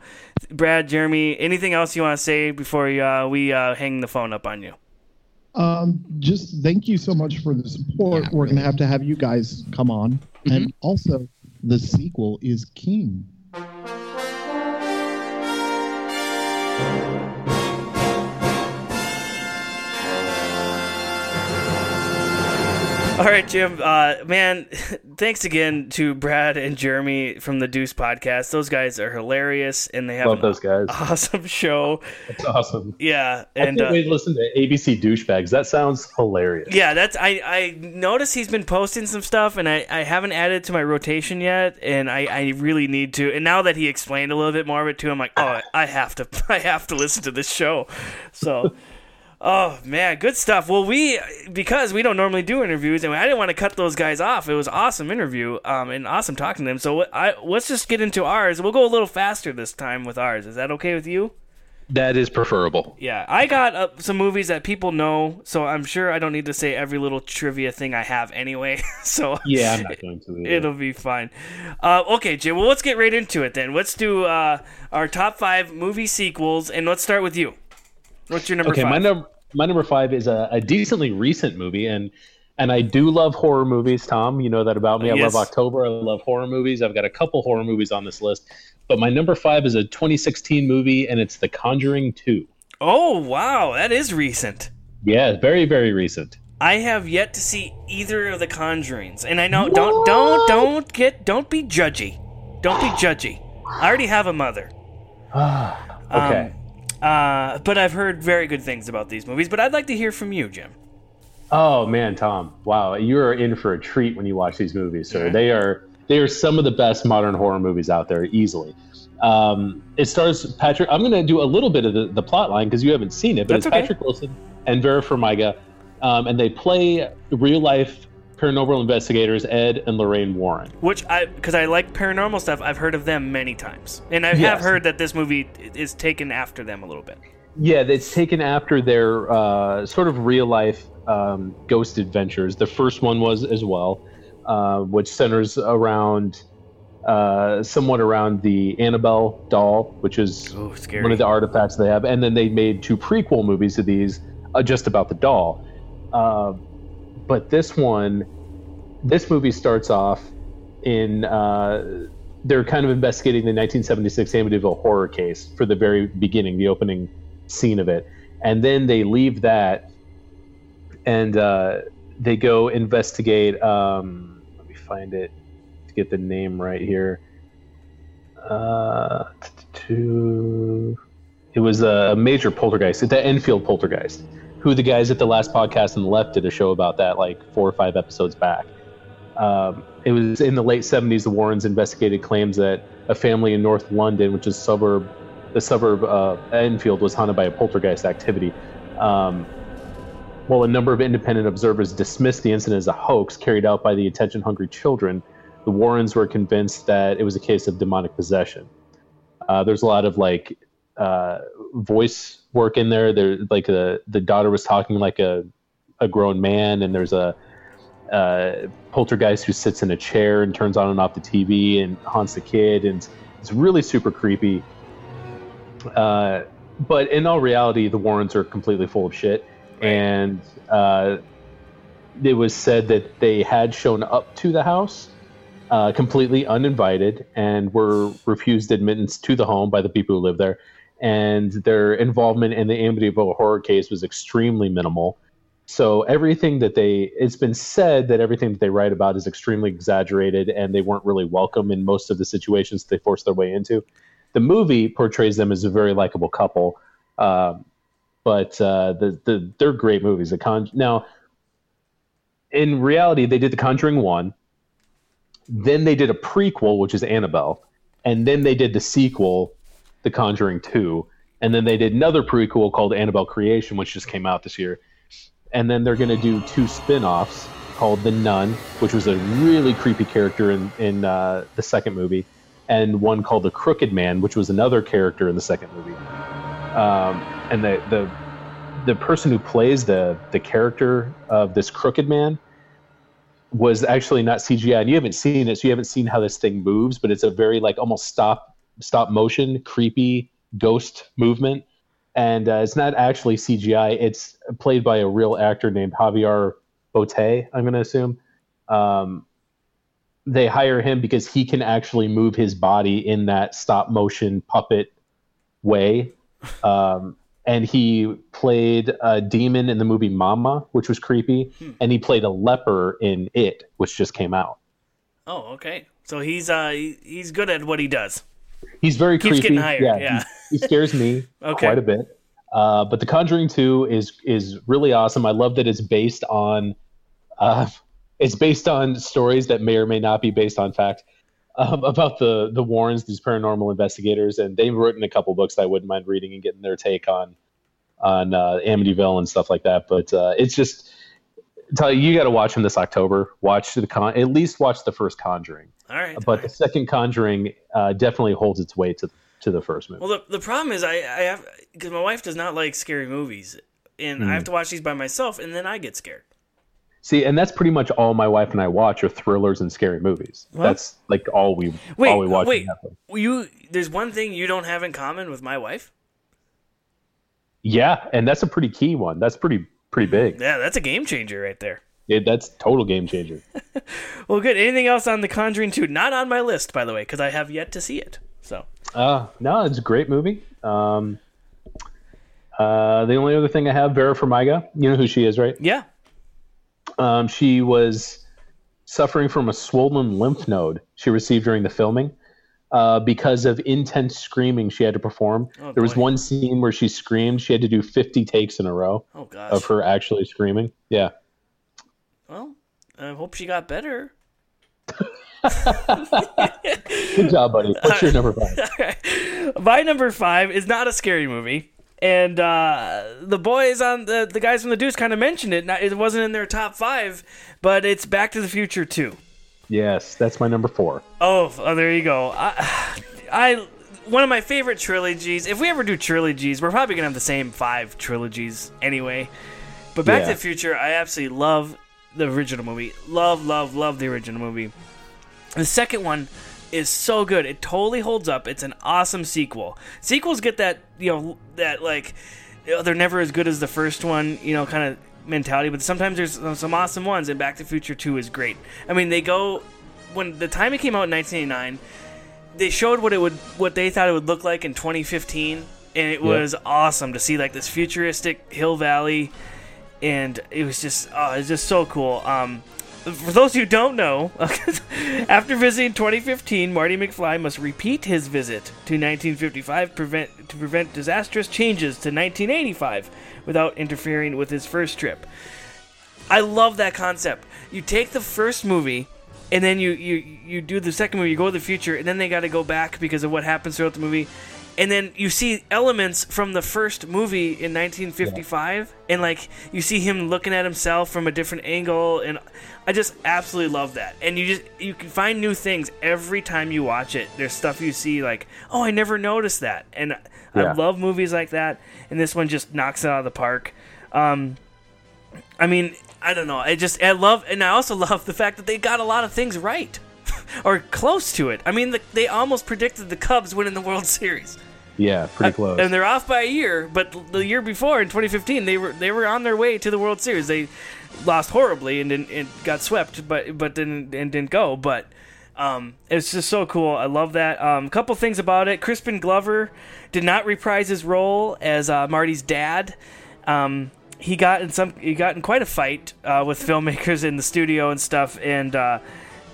Brad, Jeremy, anything else you want to say before uh, we uh, hang the phone up on you? Um, just thank you so much for the support. Yeah, We're gonna have to have you guys come on, and also the sequel is King. All right, Jim. Uh, man, thanks again to Brad and Jeremy from the Deuce podcast. Those guys are hilarious, and they have Love an those guys. awesome show. That's awesome. Yeah, and can't uh, wait to listen to ABC douchebags. That sounds hilarious. yeah, that's I. I noticed he's been posting some stuff, and I, I haven't added it to my rotation yet, and I, I really need to. And now that he explained a little bit more of it too, I'm like, oh, I have to I have to listen to this show. So. Oh man, good stuff. Well, we because we don't normally do interviews, and I didn't want to cut those guys off. It was awesome interview, um, and awesome talking to them. So I let's just get into ours. We'll go a little faster this time with ours. Is that okay with you? That is preferable. Yeah, I got uh, some movies that people know, so I'm sure I don't need to say every little trivia thing I have anyway. so Yeah, I'm not going to. either. It'll be fine. Uh, okay, Jim. Well, let's get right into it then. Let's do uh, our top five movie sequels, and let's start with you. What's your number okay, five? my number my number five is a, a decently recent movie, and and I do love horror movies. Tom, you know that about me. I Yes. love October. I love horror movies. I've got a couple horror movies on this list, but my number five is a 2016 movie, and it's The Conjuring 2. oh wow, that is recent. Yeah, very very recent. I have yet to see either of the Conjurings, and I know don't don't don't get don't be judgy, don't be judgy. I already have a mother. Okay. Um, Uh, but I've heard very good things about these movies. But I'd like to hear from you, Jim. Oh man, Tom! Wow, you are in for a treat when you watch these movies, sir. They are they are some of the best modern horror movies out there, easily. Um, it stars Patrick. I'm going to do a little bit of the, the plot line because you haven't seen it, but That's it's okay. Patrick Wilson and Vera Farmiga, um, and they play real life paranormal investigators Ed and Lorraine Warren. Which I, because I like paranormal stuff, I've heard of them many times, and I have heard that this movie is taken after them a little bit. Yeah, it's taken after their uh, sort of real life um, ghost adventures. The first one was as well, uh, which centers around uh, somewhat around the Annabelle doll, which is Oh, scary. one of the artifacts they have. And then they made two prequel movies of these uh, just about the doll. But this one, this movie starts off in uh, they're kind of investigating the 1976 Amityville horror case for the very beginning, the opening scene of it, and then they leave that and uh, they go investigate. Um, let me find it to get the name right here. Uh, to it was a major poltergeist, the Enfield poltergeist. Who the guys at the last podcast on the left did a show about that like four or five episodes back. Um, it was in the late 70s. The Warrens investigated claims that a family in North London, which is suburb, the suburb uh, Enfield, was haunted by a poltergeist activity. Um, while a number of independent observers dismissed the incident as a hoax carried out by the attention-hungry children, the Warrens were convinced that it was a case of demonic possession. Uh, there's a lot of like uh, voice work in there. There, like the the daughter was talking like a a grown man, and there's a uh, poltergeist who sits in a chair and turns on and off the TV and haunts the kid, and it's really super creepy. Uh, but in all reality, the Warrens are completely full of shit, and uh, it was said that they had shown up to the house uh, completely uninvited and were refused admittance to the home by the people who live there. And their involvement in the Amityville horror case was extremely minimal. So everything that they, it's been said that everything that they write about is extremely exaggerated, and they weren't really welcome in most of the situations they forced their way into. The movie portrays them as a very likable couple, um, but uh, the, the they're great movies. The Con- now, in reality, they did The Conjuring one, then they did a prequel, which is Annabelle, and then they did the sequel, The Conjuring Two, and then they did another prequel called Annabelle Creation, which just came out this year, and then they're going to do two spin-offs called The Nun, which was a really creepy character in in uh, the second movie, and one called The Crooked Man, which was another character in the second movie. Um, and the the the person who plays the the character of this crooked man was actually not CGI, and you haven't seen it, so you haven't seen how this thing moves, but it's a very like almost stop stop motion, creepy ghost movement, and uh, it's not actually CGI. It's played by a real actor named Javier Botet. I'm going to assume. Um, they hire him because he can actually move his body in that stop motion puppet way. Um, and he played a demon in the movie Mama, which was creepy, Hmm. and he played a leper in It, which just came out. Oh, okay. So he's uh he's good at what he does. He's very Keeps creepy. getting hired, Yeah, yeah. He, he scares me Okay. quite a bit. Uh, but The Conjuring Two is is really awesome. I love that it's based on uh, it's based on stories that may or may not be based on fact um, about the the Warrens, these paranormal investigators, and they've written a couple books that I wouldn't mind reading and getting their take on on uh, Amityville and stuff like that. But uh, it's just tell you, you got to watch them this October. Watch the con, at least watch the first Conjuring. All right. But the second Conjuring uh, definitely holds its way to to the first movie. Well, the the problem is I I have because my wife does not like scary movies, and Mm. I have to watch these by myself, and then I get scared. See, and that's pretty much all my wife and I watch are thrillers and scary movies. What? That's like all we Wait, all we watch. wait. You there's one thing you don't have in common with my wife. Yeah, and that's a pretty key one. That's pretty pretty big. Yeah, that's a game changer right there. It, that's total game changer. Well, good. Anything else on The Conjuring 2? Not on my list, by the way, because I have yet to see it. So Uh, no, it's a great movie. Um, uh, the only other thing I have, Vera Farmiga. You know who she is, right? yeah, Um, she was suffering from a swollen lymph node she received during the filming uh, because of intense screaming she had to perform. Oh, there was boy. one scene where she screamed. She had to do 50 takes in a row Oh of her actually screaming. Yeah. Well, I hope she got better. Good job, buddy. What's your number five? My number five is not a scary movie. And uh, the boys on the the guys from the Deuce kind of mentioned it. It wasn't in their top five, but it's Back to the Future two. Yes, that's my number four. Oh, oh there you go. I, I one of my favorite trilogies. If we ever do trilogies, we're probably gonna have the same five trilogies anyway. But Back Yeah. to the Future, I absolutely love the original movie. Love, love, love the original movie. The second one is so good. It totally holds up. It's an awesome sequel. Sequels get that, you know, that like they're never as good as the first one, you know, kind of mentality, but sometimes there's some awesome ones and Back to the Future 2 is great. I mean, they go when the time it came out in 1989, they showed what it would what they thought it would look like in 2015 and it Yeah. was awesome to see like this futuristic hill valley and it was just oh, it's just so cool um for those who don't know, after visiting 2015, Marty McFly must repeat his visit to 1955 prevent, to prevent disastrous changes to 1985 without interfering with his first trip. I love that concept. You take the first movie, and then you you you do the second movie. You go to the future, and then they got to go back because of what happens throughout the movie. And then you see elements from the first movie in 1955, and like you see him looking at himself from a different angle, and I just absolutely love that. And you just you can find new things every time you watch it. There's stuff you see like, oh, I never noticed that, and I love movies like that. And this one just knocks it out of the park. Um, I mean, I don't know. I just I love, and I also love the fact that they got a lot of things right, or close to it. I mean, the, they almost predicted the Cubs winning the World Series, Yeah, pretty close. and they're off by a year. But the year before, in 2015, they were they were on their way to the World Series. They lost horribly and didn't and got swept, but but didn't and didn't go. But um, it's just so cool. I love that. Um, a couple things about it. Crispin Glover did not reprise his role as uh, Marty's dad. Um, he got in some he got in quite a fight uh, with filmmakers in the studio and stuff, and uh,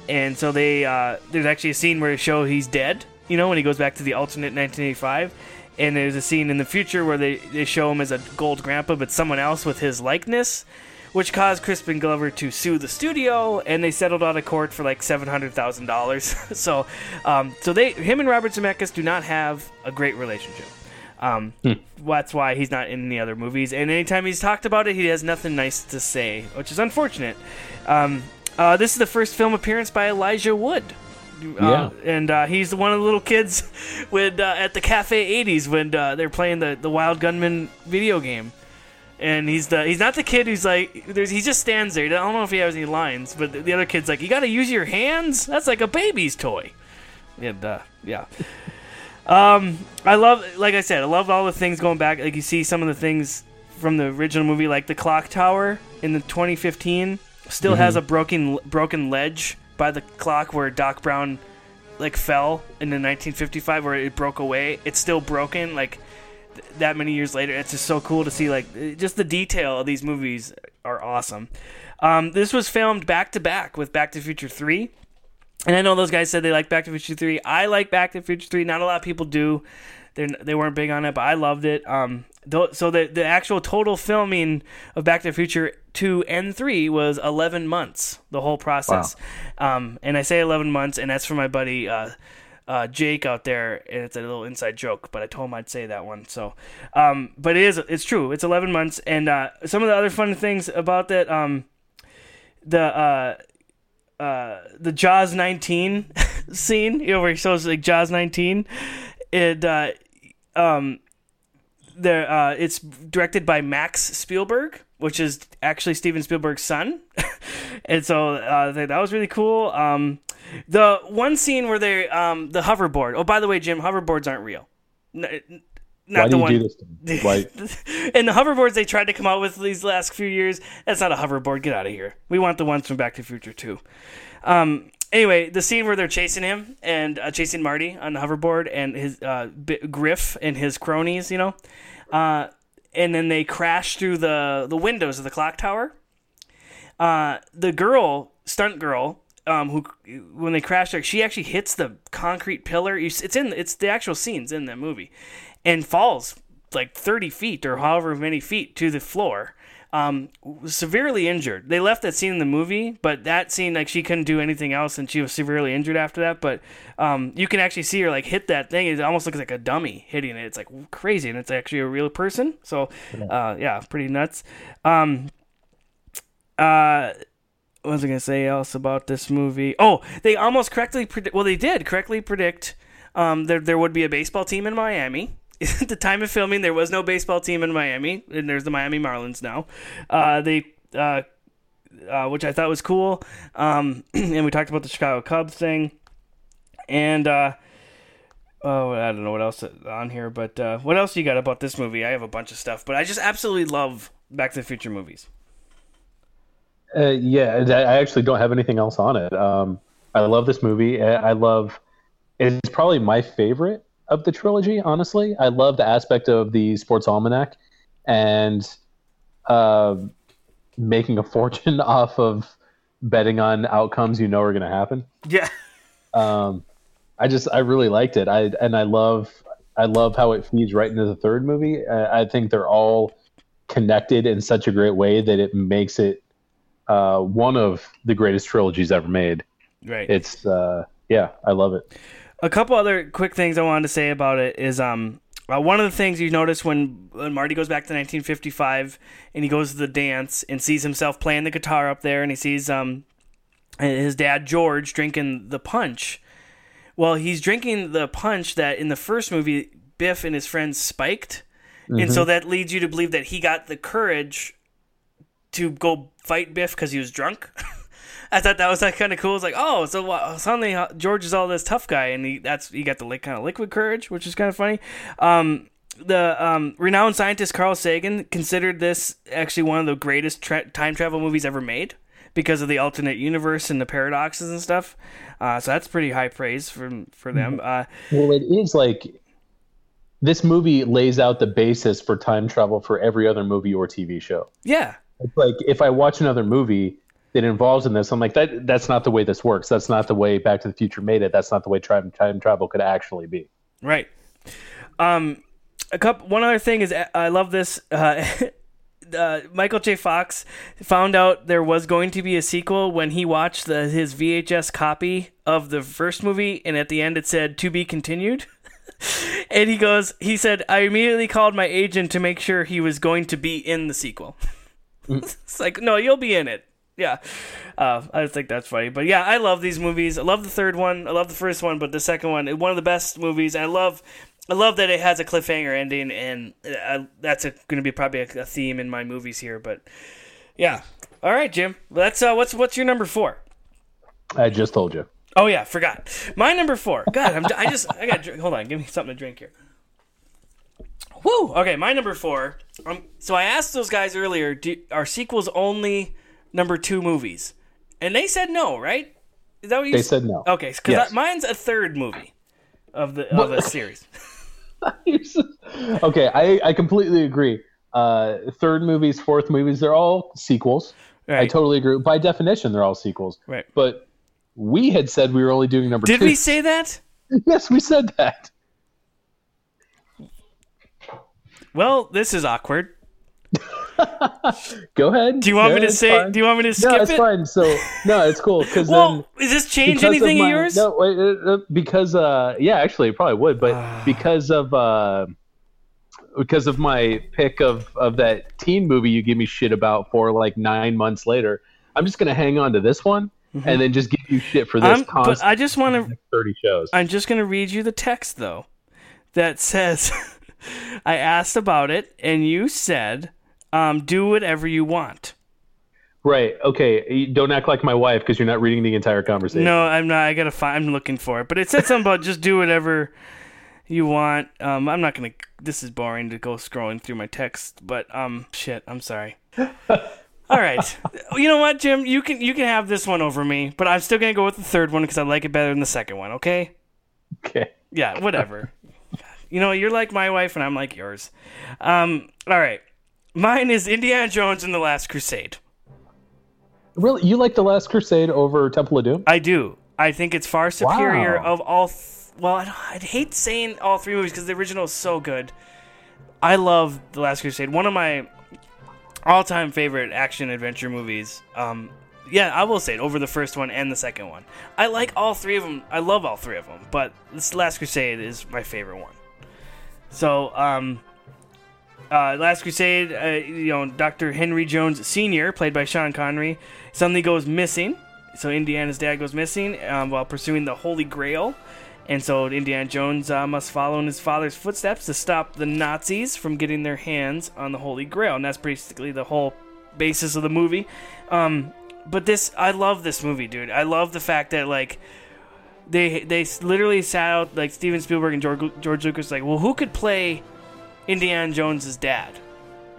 and so they uh, there's actually a scene where they show he's dead. You know, when he goes back to the alternate 1985. And there's a scene in the future where they, they show him as a gold grandpa, but someone else with his likeness which caused Crispin Glover to sue the studio, and they settled out of court for like seven hundred thousand dollars. so, um, so they, him and Robert Zemeckis do not have a great relationship. Um, That's why he's not in the other movies, and anytime he's talked about it, he has nothing nice to say, which is unfortunate. Um, uh, this is the first film appearance by Elijah Wood. Uh, and uh, he's one of the little kids when uh, at the Cafe 80s when uh, they're playing the, the Wild Gunman video game and he's the he's not the kid who's like there's he just stands there. I don't know if he has any lines, but the, the other kid's like, you got to use your hands. That's like a baby's toy. And uh, yeah, um, I love like I said, I love all the things going back. Like you see some of the things from the original movie, like the clock tower in the 2015, still has a broken broken ledge by the clock where Doc Brown like fell in the 1955 where it broke away. It's still broken. Like th- that many years later, it's just so cool to see. Like just the detail of these movies are awesome. Um, this was filmed back to back with Back to the Future Three. And I know those guys said they like Back to the Future 3. I like Back to the Future 3. Not a lot of people do. They're, they weren't big on it, but I loved it. Um, though, so the, the actual total filming of Back to the Future 2 and 3 was 11 months, the whole process. Wow. Um, and I say 11 months, and that's for my buddy uh, uh, Jake out there, and it's a little inside joke, but I told him I'd say that one. So, um, but it is, it's true. It's 11 months. And uh, some of the other fun things about that, um, the, uh, uh, the Jaws 19 scene, you know, where he shows like Jaws 19, and uh, um, there uh, it's directed by Max Spielberg, which is actually Steven Spielberg's son, and so that was really cool. Um, the one scene where they um, the hoverboard. Oh, by the way, Jim, hoverboards aren't real. Not Why the do you one. do this to me? Why? and the hoverboards they tried to come out with these last few years, that's not a hoverboard. Get out of here. We want the ones from Back to the Future too. Um, anyway, the scene where they're chasing him and uh, chasing Marty on the hoverboard and his uh, B- Griff and his cronies, you know, uh, and then they crash through the the windows of the clock tower. Uh, the girl, stunt girl, um, who when they crash there, she actually hits the concrete pillar. It's in it's the actual scenes in the movie, and falls like thirty feet or however many feet to the floor. Um, was severely injured. They left that scene in the movie, but that scene like she couldn't do anything else, and she was severely injured after that. But um, you can actually see her like hit that thing. It almost looks like a dummy hitting it. It's like crazy, and it's actually a real person. So, uh, yeah, pretty nuts. Um, uh, what was I gonna say else about this movie? Oh, they almost correctly predict. Well, they did correctly predict um, there there would be a baseball team in Miami. At the time of filming, there was no baseball team in Miami, and there's the Miami Marlins now. Uh, they, uh, uh, which I thought was cool. Um, and we talked about the Chicago Cubs thing, and uh, oh, I don't know what else on here, but uh, what else you got about this movie? I have a bunch of stuff, but I just absolutely love Back to the Future movies. Uh, yeah, I actually don't have anything else on it. Um, I love this movie. I I love it's probably my favorite of the trilogy. Honestly, I love the aspect of the sports almanac and uh, making a fortune off of betting on outcomes you know are going to happen. Yeah. Um, I just I really liked it. I and I love I love how it feeds right into the third movie. I, I think they're all connected in such a great way that it makes it uh, one of the greatest trilogies ever made. Right. It's uh, yeah, I love it. A couple other quick things I wanted to say about it is um uh, one of the things you notice when, when Marty goes back to 1955 and he goes to the dance and sees himself playing the guitar up there and he sees um his dad George drinking the punch. Well, he's drinking the punch that in the first movie Biff and his friends spiked. And so that leads you to believe that he got the courage to go fight Biff because he was drunk. I thought that was like kind of cool. It's like, oh, so wow, suddenly uh, George is all this tough guy, and he that's he got the like kind of liquid courage, which is kind of funny. Um, the um, renowned scientist Carl Sagan considered this actually one of the greatest tra- time travel movies ever made because of the alternate universe and the paradoxes and stuff. Uh, so that's pretty high praise for for them. Uh, Well, it is like this movie lays out the basis for time travel for every other movie or TV show. yeah, It's like if I watch another movie that involves in this, I'm like that. That's not the way this works. That's not the way Back to the Future made it. That's not the way time time travel could actually be. Right. Um, a couple. One other thing is, I love this. Uh, uh, Michael J. Fox found out there was going to be a sequel when he watched the, his VHS copy of the first movie, and at the end it said "to be continued." and he goes, he said, "I immediately called my agent to make sure he was going to be in the sequel." it's like, no, you'll be in it. Yeah, uh, I think that's funny. But yeah, I love these movies. I love the third one. I love the first one, but the second one, one of the best movies. I love, I love that it has a cliffhanger ending, and uh, that's going to be probably a, a theme in my movies here. But yeah, all right, Jim. That's uh, what's what's your number four? I just told you. Oh yeah, forgot. My number four. God, I'm, I just I got hold on. Give me something to drink here. Woo. Okay, my number four. Um, so I asked those guys earlier, do, are sequels only number two movies? And they said no, right? Is that what you They said no. Okay, because Yes. mine's a third movie of the of a series. okay, I, I completely agree. Uh, third movies, fourth movies, they're all sequels. I totally agree. By definition, they're all sequels. Right. But we had said we were only doing number Did two. we say that? yes, we said that. Well, this is awkward. Go ahead. Do you want Yeah, me to say? fine. Do you want me to skip no, it's it? fine. So no, it's cool because Well, does this change anything of, of, my- yours? No, wait, uh, uh, because uh, yeah, actually, it probably would, but because of uh, because of my pick of of that teen movie you give me shit about for like nine months later, I'm just gonna hang on to this one and then just give you shit for this I'm, but I just want to. thirty shows. I'm just going to read you the text, though, that says I asked about it, and you said, um, do whatever you want. Right? Okay. you Don't act like my wife because you're not reading the entire conversation. No, I'm not. I got to find. I'm looking for it. But it said something about just do whatever you want. Um, I'm not going to. This is boring to go scrolling through my text, but um, shit. I'm sorry. All right. You know what, Jim? You can you can have this one over me, but I'm still gonna go with the third one because I like it better than the second one. Okay? Okay. Yeah, whatever. You know, you're like my wife and I'm like yours. Um, all right. Mine is Indiana Jones and the Last Crusade. Really, you like the Last Crusade over Temple of Doom? I do. I think it's far superior Wow. of all. Th- well, I don't, I'd hate saying all three movies because the original is so good. I love the Last Crusade. One of my all-time favorite action adventure movies. Um, yeah, I will say it over the first one and the second one. I like all three of them. I love all three of them, but this Last Crusade is my favorite one. So, um, uh, Last Crusade, uh, you know, Dr. Henry Jones Sr., played by Sean Connery, suddenly goes missing. So Indiana's dad goes missing um, while pursuing the Holy Grail. And so Indiana Jones uh, must follow in his father's footsteps to stop the Nazis from getting their hands on the Holy Grail. And that's basically the whole basis of the movie. Um, but this, I love this movie, dude. I love the fact that, like, they they literally sat out like Steven Spielberg and George, George Lucas like, well, who could play Indiana Jones's dad?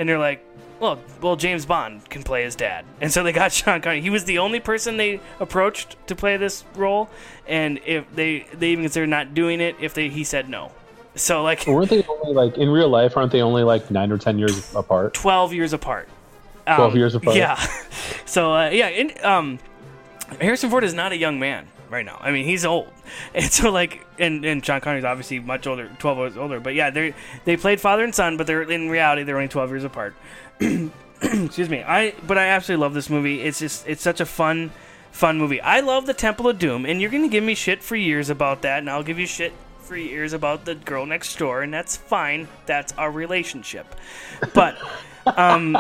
and they're like, well, well, James Bond can play his dad, and so they got Sean Connery. He was the only person they approached to play this role, and if they they even considered not doing it if they he said no. So like, weren't they only like in real life? Aren't they only like nine or ten years apart? twelve years apart. 12 years apart? Yeah. So uh, yeah, and, um, Harrison Ford is not a young man right now. I mean, he's old, and so like, and and Sean Connery's obviously much older, twelve years older. But yeah, they they played father and son, but they're in reality they're only twelve years apart. Excuse me. I but I absolutely love this movie. It's just it's such a fun fun movie. I love the Temple of Doom, and you're gonna give me shit for years about that, and I'll give you shit for years about the girl next door, and that's fine. That's our relationship. But um,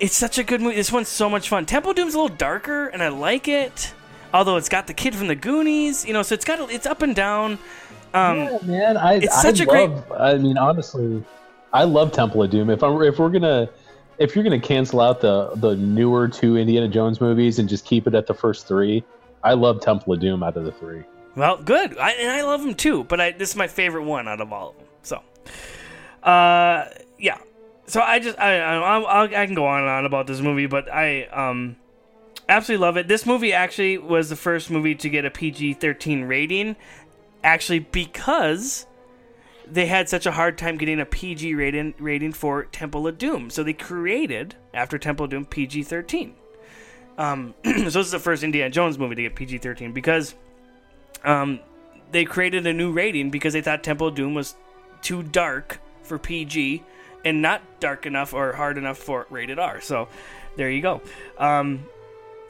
it's such a good movie. This one's so much fun. Temple of Doom's a little darker, and I like it. Although it's got the kid from the Goonies, you know, so it's got it's up and down. Um, yeah, man, I, it's I such a great- I mean, honestly, I love Temple of Doom. If I'm, if we're gonna, if you're gonna cancel out the the newer two Indiana Jones movies and just keep it at the first three, I love Temple of Doom out of the three. Well, good. I, and I love them too, but I, this is my favorite one out of all of them. So, uh, yeah. So I just I I, I, I can go on and on about this movie, but I um absolutely love it. This movie actually was the first movie to get a PG-13 rating, actually because they had such a hard time getting a PG rating rating for Temple of Doom. So they created after Temple of Doom PG-13. Um, so this is the first Indiana Jones movie to get PG-13 because um, they created a new rating because they thought Temple of Doom was too dark for PG and not dark enough or hard enough for rated R. So there you go. Um,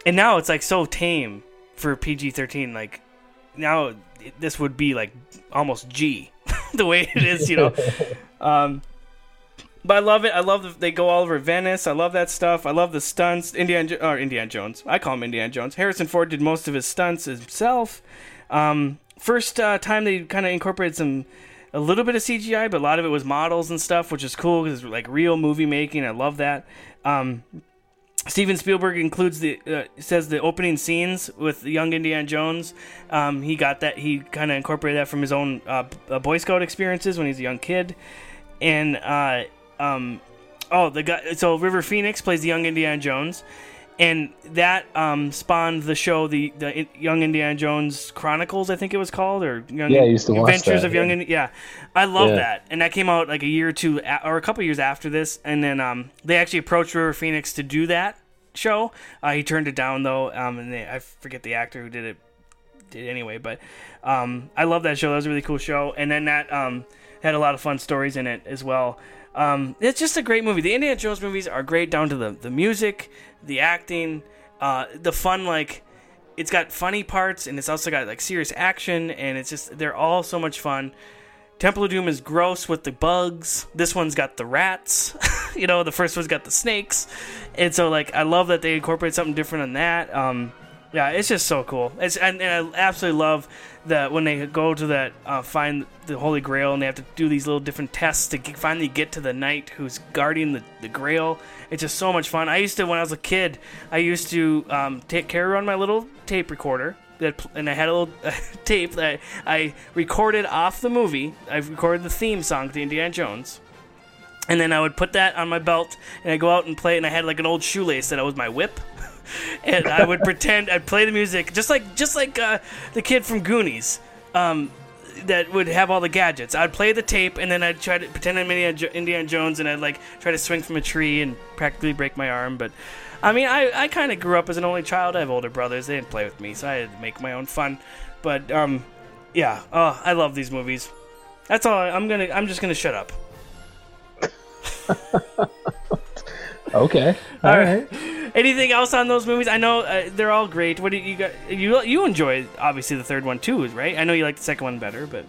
and now it's like so tame for PG 13. Like now this would be like almost G the way it is, you know. um, but I love it. I love that they go all over Venice. I love that stuff. I love the stunts. Indiana or Indiana Jones. I call him Indiana Jones. Harrison Ford did most of his stunts himself. Um, first uh, time they kind of incorporated some a little bit of CGI, but a lot of it was models and stuff, which is cool because it's like real movie making. I love that. Um, Steven Spielberg includes the uh, says the opening scenes with young Indiana Jones. Um, he got that he kind of incorporated that from his own uh, uh, Boy Scout experiences when he's a young kid, and uh, um, oh the guy so River Phoenix plays the young Indiana Jones, and that um, spawned the show the the Young Indiana Jones Chronicles I think it was called or Young Yeah, I used to watch Adventures that, of Young yeah. Indi- yeah. I love Yeah. that. And that came out like a year or two a- or a couple years after this and then um, they actually approached River Phoenix to do that show. Uh, he turned it down though um, and they, I forget the actor who did it did anyway but um, I love that show. That was a really cool show. And then that um, had a lot of fun stories in it as well. Um, it's just a great movie. The Indiana Jones movies are great down to the, the music the acting uh, the fun like it's got funny parts and it's also got like serious action and it's just they're all so much fun. Temple of doom is gross with the bugs. This one's got the rats. You know the first one's got the snakes. And so like i love that they incorporate something different on that. Um yeah it's just so cool it's and, and i absolutely love that when they go to that uh, find the holy grail and they have to do these little different tests to get, finally get to the knight who's guarding the, the grail it's just so much fun i used to when i was a kid i used to um, take carry around my little tape recorder that and I had a little tape that I recorded off the movie. I recorded the theme song to Indiana Jones, and then I would put that on my belt and I go out and play. And I had like an old shoelace that was my whip, and I would pretend I'd play the music just like just like uh, the kid from Goonies. Um, that would have all the gadgets. I'd play the tape, and then I'd try to pretend I'm Indiana, Jo- Indiana Jones, and I'd like try to swing from a tree and practically break my arm. But I mean, I, I kind of grew up as an only child. I have older brothers; they didn't play with me, so I had to make my own fun. But um, yeah, oh, I love these movies. That's all. I- I'm gonna. I'm just gonna shut up. Okay, All all right. right. Anything else on those movies? I know uh, they're all great. What do you got? You you enjoy obviously the third one too, right? I know you like the second one better, but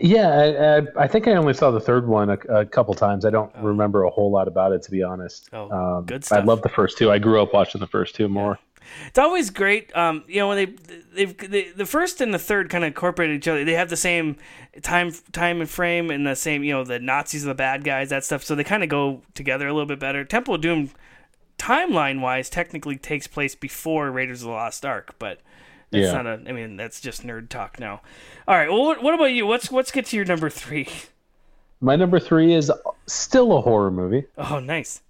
Yeah, I, I, I think I only saw the third one a, a couple times. I don't remember a whole lot about it, to be honest. Oh, um, good I love the first two. I grew up watching the first two more. It's always great. Um, you know when they they've they, the first and the third kind of incorporate each other. They have the same time time and frame and the same you know the Nazis are the bad guys that stuff. So they kind of go together a little bit better. Temple of Doom timeline wise technically takes place before Raiders of the Lost Ark, but. That's Yeah. not a. I mean, that's just nerd talk now. All right. Well, what, what about you? What's let's get to your number three. My number three is still a horror movie. Oh, nice.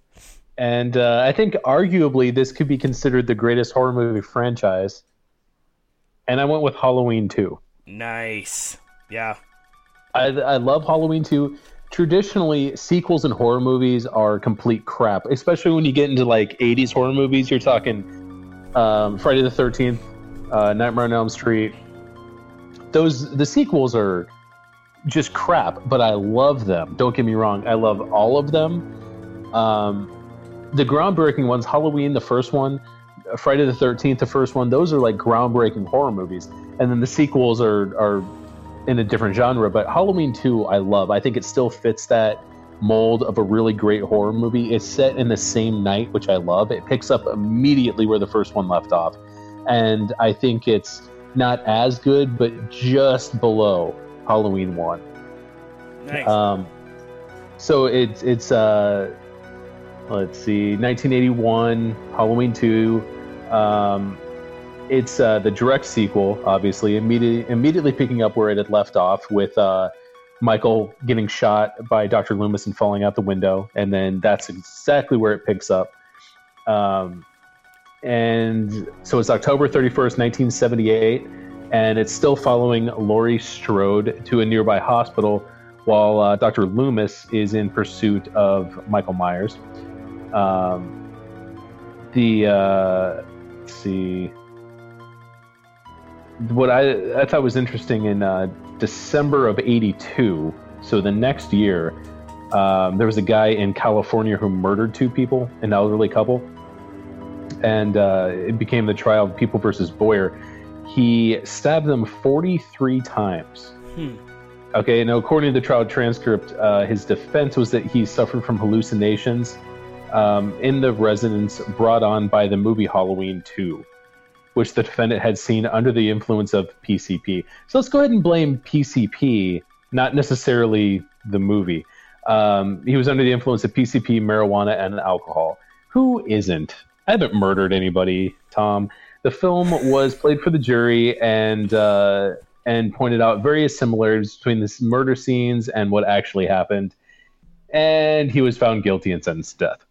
And uh, I think arguably this could be considered the greatest horror movie franchise. And I went with Halloween 2. Nice. Yeah. I, I love Halloween 2. Traditionally, sequels in horror movies are complete crap, especially when you get into like 80s horror movies. You're talking um, Friday the 13th, uh, Nightmare on Elm Street. Those the sequels are just crap, but I love them. Don't get me wrong, I love all of them. Um, the groundbreaking ones, Halloween, the first one, Friday the 13th, the first one, those are like groundbreaking horror movies. And then the sequels are, are in a different genre. But Halloween 2, I love. I think it still fits that mold of a really great horror movie. It's set in the same night, which I love. It picks up immediately where the first one left off. And I think it's not as good, but just below Halloween 1. Nice. Um, so it's it's uh, let's see, 1981, Halloween 2. Um, it's uh, the direct sequel, obviously, immediately immediately picking up where it had left off with uh, Michael getting shot by Dr. Loomis and falling out the window, and then that's exactly where it picks up. Um, and so it's October 31st, 1978, and it's still following Laurie Strode to a nearby hospital while uh, Dr. Loomis is in pursuit of Michael Myers. Um, the uh, let's see what I I thought was interesting in uh, December of '82, so the next year, um, there was a guy in California who murdered two people, an elderly couple, and uh, it became the trial of People versus Boyer. He stabbed them 43 times. Hmm. Okay, now according to the trial transcript, uh, his defense was that he suffered from hallucinations um, in the residence brought on by the movie Halloween 2, which the defendant had seen under the influence of PCP. So let's go ahead and blame PCP, not necessarily the movie. Um, he was under the influence of PCP, marijuana, and alcohol. Who isn't? I haven't murdered anybody, Tom. The film was played for the jury and uh, and pointed out various similarities between the murder scenes and what actually happened. And he was found guilty and sentenced to death.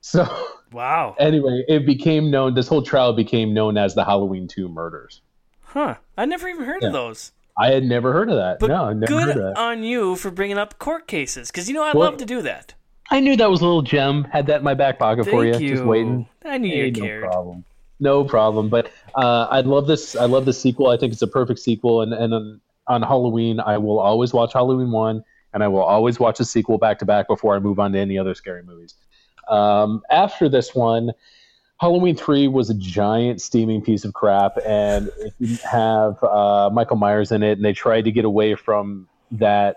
So Wow. anyway, it became known. This whole trial became known as the Halloween Two murders. Huh. I never even heard Yeah. of those. I had never heard of that. But no, I never heard good of that. on you for bringing up court cases, because you know I Well- love to do that. I knew that was a little gem. Had that in my back pocket for you. you. Just waiting. I knew Hey, you no problem. No problem. But uh, I love this. I love the sequel. I think it's a perfect sequel. And and on, on Halloween, I will always watch Halloween one, and I will always watch the sequel back to back before I move on to any other scary movies. Um, after this one, Halloween three was a giant steaming piece of crap, and it didn't have uh, Michael Myers in it, and they tried to get away from that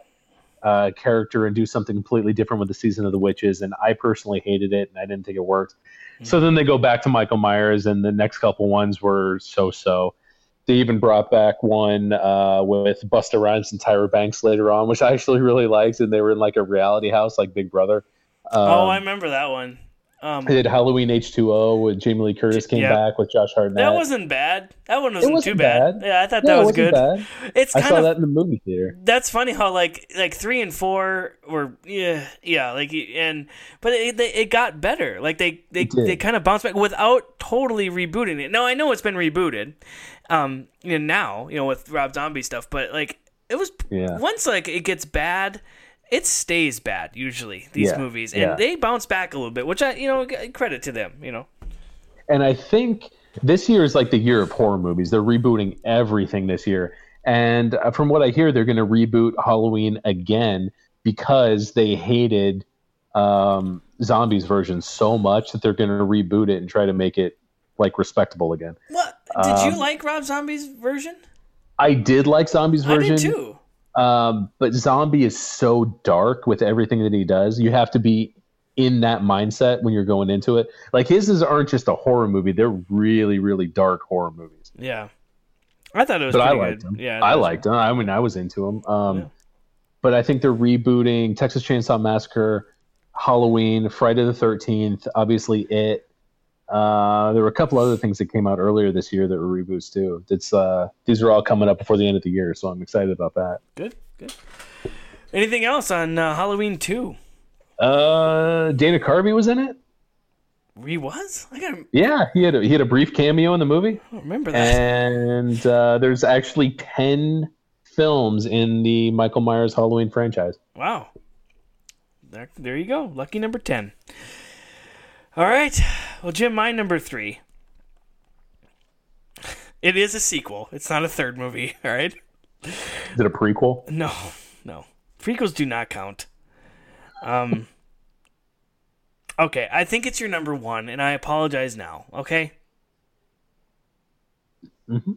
uh, character and do something completely different with the season of the witches and i personally hated it and i didn't think it worked. So then they go back to michael myers and the next couple ones were so so they even brought back one uh, with busta rhymes and tyra banks later on which i actually really liked and they were in like a reality house like big brother um, oh, I remember that one. Um, they did halloween h2o with jamie lee curtis came Yeah. back with josh hartnett that wasn't bad. That one wasn't, wasn't too bad. bad. Yeah, I thought Yeah, that was good. bad. It's i kind saw of that in the movie theater that's funny how like like three and four were yeah yeah like and but it, they, it got better like they they, they kind of bounced back without totally rebooting it now i know it's been rebooted um you know now you know with rob zombie stuff but like it was Yeah. once like it gets bad it stays bad usually these Yeah, movies and yeah. they bounce back a little bit which i you know credit to them you know and I think this year is like the year of horror movies. They're rebooting everything this year, and uh, from what I hear, they're going to reboot Halloween again because they hated um, zombies version so much that they're going to reboot it and try to make it like respectable again. what did you Um, like rob zombie's version I did like zombies version. i did too Um, but Zombie is so dark with everything that he does. You have to be in that mindset when you're going into it. Like his is, aren't just a horror movie; they're really, really dark horror movies. yeah i thought it was But I liked good. them. yeah I liked them. I mean, I was into them. Um, Yeah. But I think they're rebooting Texas Chainsaw Massacre, Halloween, Friday the Thirteenth, obviously it. Uh, there were a couple other things that came out earlier this year that were reboots too. It's uh, these are all coming up before the end of the year, so I'm excited about that. Good, good. Anything else on uh, Halloween two? Uh, Dana Carvey was in it. He was. I gotta Yeah, he had a, he had a brief cameo in the movie, I don't remember that. and uh, there's actually ten films in the Michael Myers Halloween franchise. Wow. There, there you go. Lucky number 10. All right. Well, Jim, my number three. It is a sequel. It's not a third movie. All right. Is it a prequel? No, no. Prequels do not count. Um. Okay, I think it's your number one, and I apologize now. Okay. Hmm.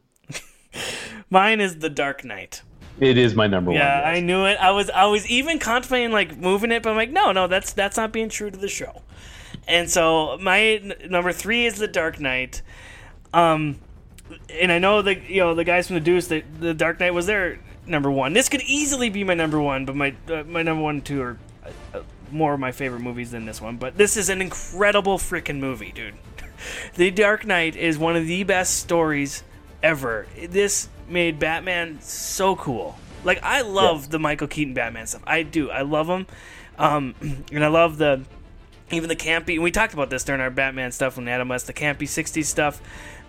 Mine is The Dark Knight. It is my number Yeah, one. Yeah, I knew it. I was I was even contemplating like moving it, but I'm like, no, no, that's that's not being true to the show. And so my n- number three is The Dark Knight. Um, and I know the you know the guys from the Deuce that The Dark Knight was their number one. This could easily be my number one, but my uh, my number one and two are uh, more of my favorite movies than this one. But this is an incredible freaking movie, dude. The Dark Knight is one of the best stories ever. This made Batman so cool. Like I love the Michael Keaton Batman stuff. I do. I love him, um, and I love the even the campy. We talked about this during our Batman stuff when Adam West, the campy '60s stuff.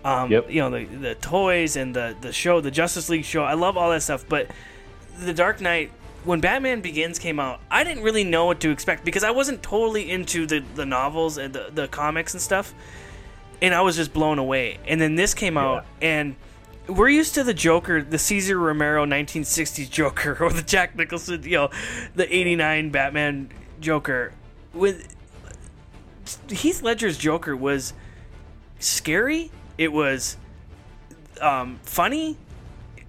Um, Yep. You know the the toys and the the show, the Justice League show. I love all that stuff, but the Dark Knight. When Batman Begins came out, I didn't really know what to expect because I wasn't totally into the, the novels and the, the comics and stuff and I was just blown away. And then this came out, and we're used to the Joker, the Cesar Romero 1960s Joker, or the Jack Nicholson, you know, the 89 Batman Joker. With Heath Ledger's Joker was scary. It was um, funny.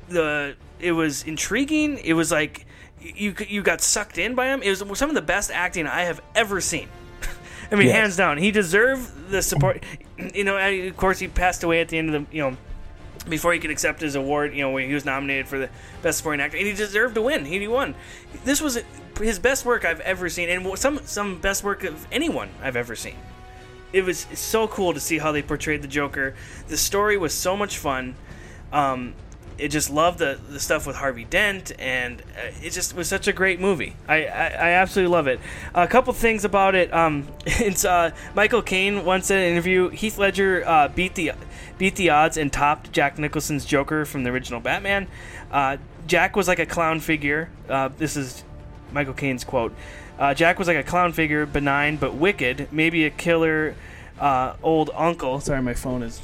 The it was intriguing. It was like you you got sucked in by him. It was some of the best acting I have ever seen. I mean, Yes. hands down, he deserved the support. You know, of course, he passed away at the end of the you know before he could accept his award. You know, when he was nominated for the best supporting actor, and he deserved to win. He won. This was his best work I've ever seen, and some some best work of anyone I've ever seen. It was so cool to see how they portrayed the Joker. The story was so much fun. Um, it just loved the, the stuff with Harvey Dent, and uh, it just was such a great movie. I, I, I absolutely love it. A couple things about it. Um, it's uh, Michael Caine once in an interview. Heath Ledger uh, beat the beat the odds and topped Jack Nicholson's Joker from the original Batman. Uh, Jack was like a clown figure. Uh, this is Michael Caine's quote. Uh, Jack was like a clown figure, benign but wicked, maybe a killer uh, old uncle. Sorry, my phone is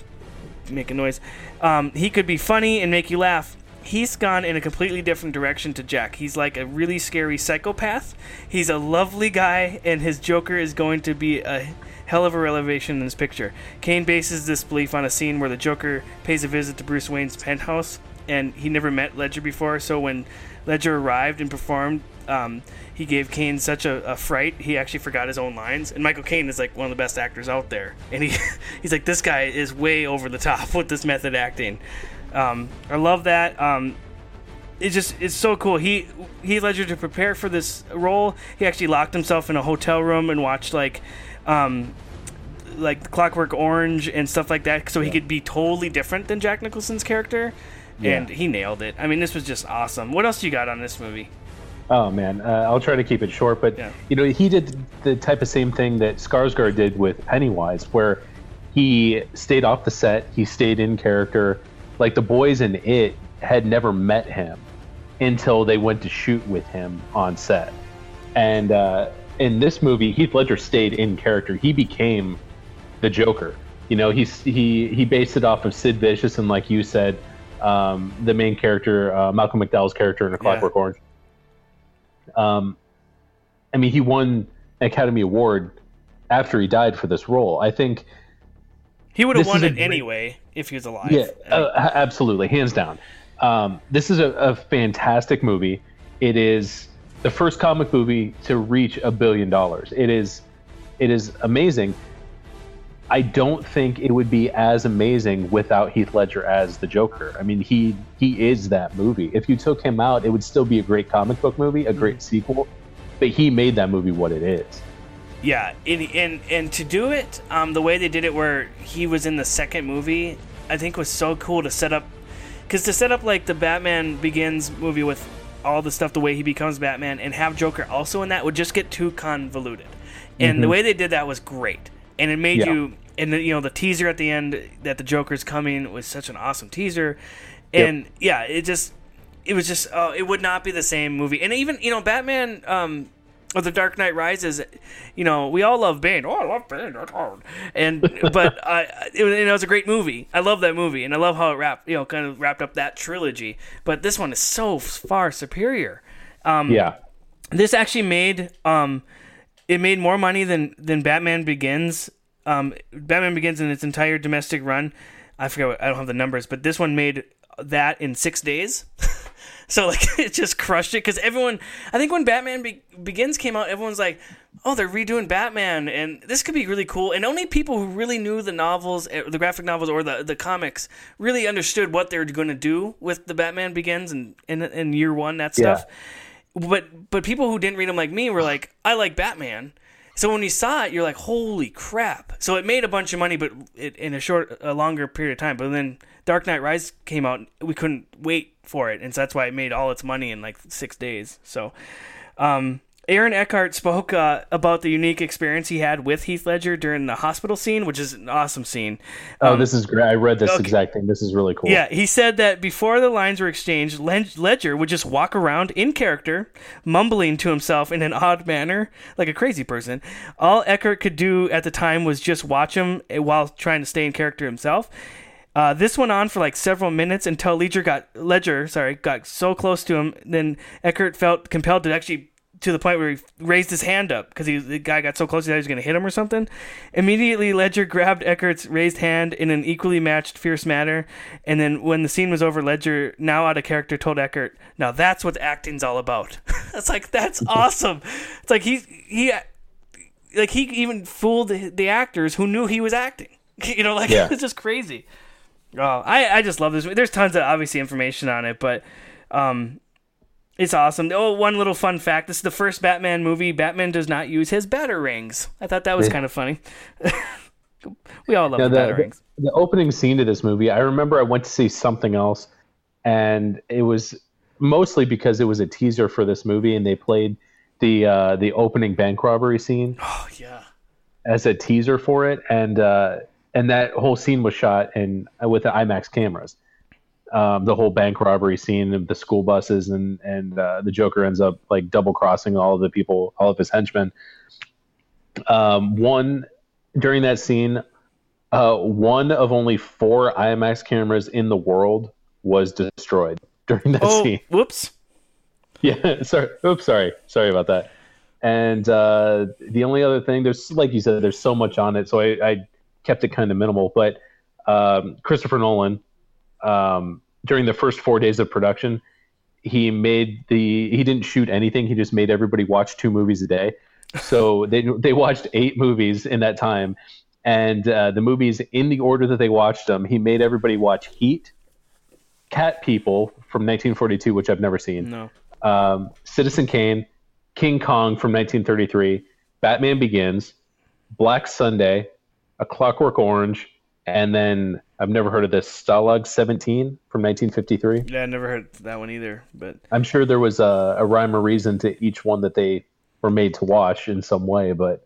making noise. Um, he could be funny and make you laugh. He's gone in a completely different direction to Jack. He's like a really scary psychopath. He's a lovely guy, and his Joker is going to be a hell of a revelation in this picture. Caine bases this belief on a scene where the Joker pays a visit to Bruce Wayne's penthouse, and he never met Ledger before. So when Ledger arrived and performed, um, he gave Caine such a, a fright he actually forgot his own lines. And Michael Caine is like one of the best actors out there, and he he's like this guy is way over the top with this method acting. Um, I love that. Um, it's just it's so cool. He he Ledger to prepare for this role. He actually locked himself in a hotel room and watched like. Um, like Clockwork Orange and stuff like that, so he could be totally different than Jack Nicholson's character, and he nailed it. I mean, this was just awesome. What else you got on this movie? Oh man, uh, I'll try to keep it short, but Yeah. you know, he did the type of same thing that Skarsgård did with Pennywise, where he stayed off the set, he stayed in character. Like the boys in it had never met him until they went to shoot with him on set, and uh, in this movie, Heath Ledger stayed in character. He became the Joker. You know, he's he he based it off of Sid Vicious and, like you said, um, the main character, uh, Malcolm McDowell's character in A Clockwork Orange. Um, I mean, he won an Academy Award after he died for this role. I think, He would have won it great- anyway if he was alive. yeah, uh, absolutely, hands down. Um, this is a, a fantastic movie. It is the first comic movie to reach a billion dollars. It is, it is amazing. I don't think it would be as amazing without Heath Ledger as the Joker. I mean, he he is that movie. If you took him out, it would still be a great comic book movie, a great sequel. But he made that movie what it is. Yeah, and and, and to do it um, the way they did it, where he was in the second movie, I think was so cool to set up, because to set up like the Batman Begins movie with all the stuff the way he becomes Batman and have Joker also in that would just get too convoluted. And the Mhm. way they did that was great, and it made Yeah. you and the, you know the teaser at the end that the Joker's coming was such an awesome teaser, Yep. and yeah, it just it was just uh, it would not be the same movie. And even you know Batman um or the Dark Knight Rises, you know we all love Bane. Oh, I love Bane. That's hard. And but I it, you know, it was a great movie. I love that movie, and I love how it wrapped you know kind of wrapped up that trilogy. But this one is so far superior. Um, Yeah. this actually made um it made more money than than Batman Begins. Um, Batman Begins in its entire domestic run. I forget. What, I don't have the numbers, but this one made that in six days. so like it just crushed it because everyone. I think when Batman Be- Begins came out, everyone's like, "Oh, they're redoing Batman, and this could be really cool." And only people who really knew the novels, eh, the graphic novels, or the the comics really understood what they were going to do with the Batman Begins and in, in year one that Yeah. stuff but but people who didn't read them like me were like, I like Batman. So when you saw it, you're like, holy crap! So it made a bunch of money, but it, in a short, a longer period of time. But then Dark Knight Rise came out, we couldn't wait for it, and so that's why it made all its money in like six days. So, um, Aaron Eckhart spoke uh, about the unique experience he had with Heath Ledger during the hospital scene, which is an awesome scene. Oh, Um, this is great. I read this okay. exact thing. This is really cool. yeah, he said that before the lines were exchanged, Ledger would just walk around in character, mumbling to himself in an odd manner, like a crazy person. All Eckhart could do at the time was just watch him eh, while trying to stay in character himself. Uh, this went on for like several minutes until Ledger got Ledger, sorry, got so close to him. Then Eckhart felt compelled to actually to the point where he raised his hand up because the guy got so close he thought he was going to hit him or something. Immediately, Ledger grabbed Eckhart's raised hand in an equally matched fierce manner, and then when the scene was over, Ledger, now out of character, told Eckhart, "Now that's what acting's all about." it's like that's awesome. It's like he he like he even fooled the, the actors who knew he was acting. You know, like Yeah. it's just crazy. Oh, I I just love this. There's tons of obviously information on it, but um, it's awesome. Oh, one little fun fact: this is the first Batman movie. Batman does not use his batarangs. I thought that was kind of funny. we all love Now, the, the, batarangs. the, the opening scene to this movie, I remember I went to see something else, and it was mostly because it was a teaser for this movie, and they played the uh, the opening bank robbery scene Oh yeah. as a teaser for it, and uh, and that whole scene was shot in with the IMAX cameras. Um, the whole bank robbery scene of the school buses, and and uh, the Joker ends up like double crossing all of the people, all of his henchmen. Um, one during that scene, uh, one of only four IMAX cameras in the world was destroyed during that Oh, scene. whoops. Yeah, sorry. Oops, sorry. Sorry about that. And uh, the only other thing, there's like you said, there's so much on it, so I, I kept it kind of minimal. But um, Christopher Nolan, um, during the first four days of production, he made the he didn't shoot anything. He just made everybody watch two movies a day. So they they watched eight movies in that time, and uh, the movies in the order that they watched them, he made everybody watch Heat, Cat People from 1942, which I've never seen No. um, Citizen Kane, King Kong from 1933, Batman Begins, Black Sunday, A Clockwork Orange, and then I've never heard of this Stalag 17 from 1953. Yeah, I never heard that one either. But I'm sure there was a, a rhyme or reason to each one that they were made to watch in some way, but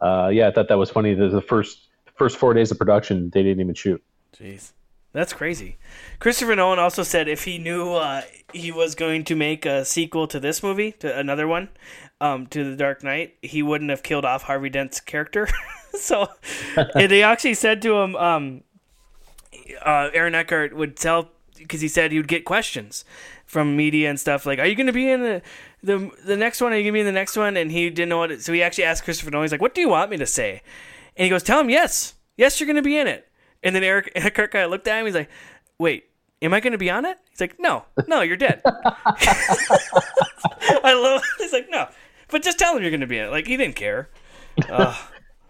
uh, yeah, I thought that was funny. that The first first four days of production, they didn't even shoot. Jeez. That's crazy. Christopher Nolan also said if he knew uh, he was going to make a sequel to this movie, to another one, um, to The Dark Knight, he wouldn't have killed off Harvey Dent's character. so, they actually said to him, um, uh, Aaron Eckhart would tell because he said he would get questions from media and stuff like, "Are you going to be in the, the the next one? Are you going to be in the next one?" And he didn't know what. It, so he actually asked Christopher Nolan. He's like, "What do you want me to say?" And he goes, "Tell him yes, yes, you're going to be in it." And then Eric Eckhart kind of looked at him. He's like, "Wait, am I going to be on it?" He's like, "No, no, you're dead." I love. He's like, "No, but just tell him you're going to be in it." Like he didn't care. Ugh.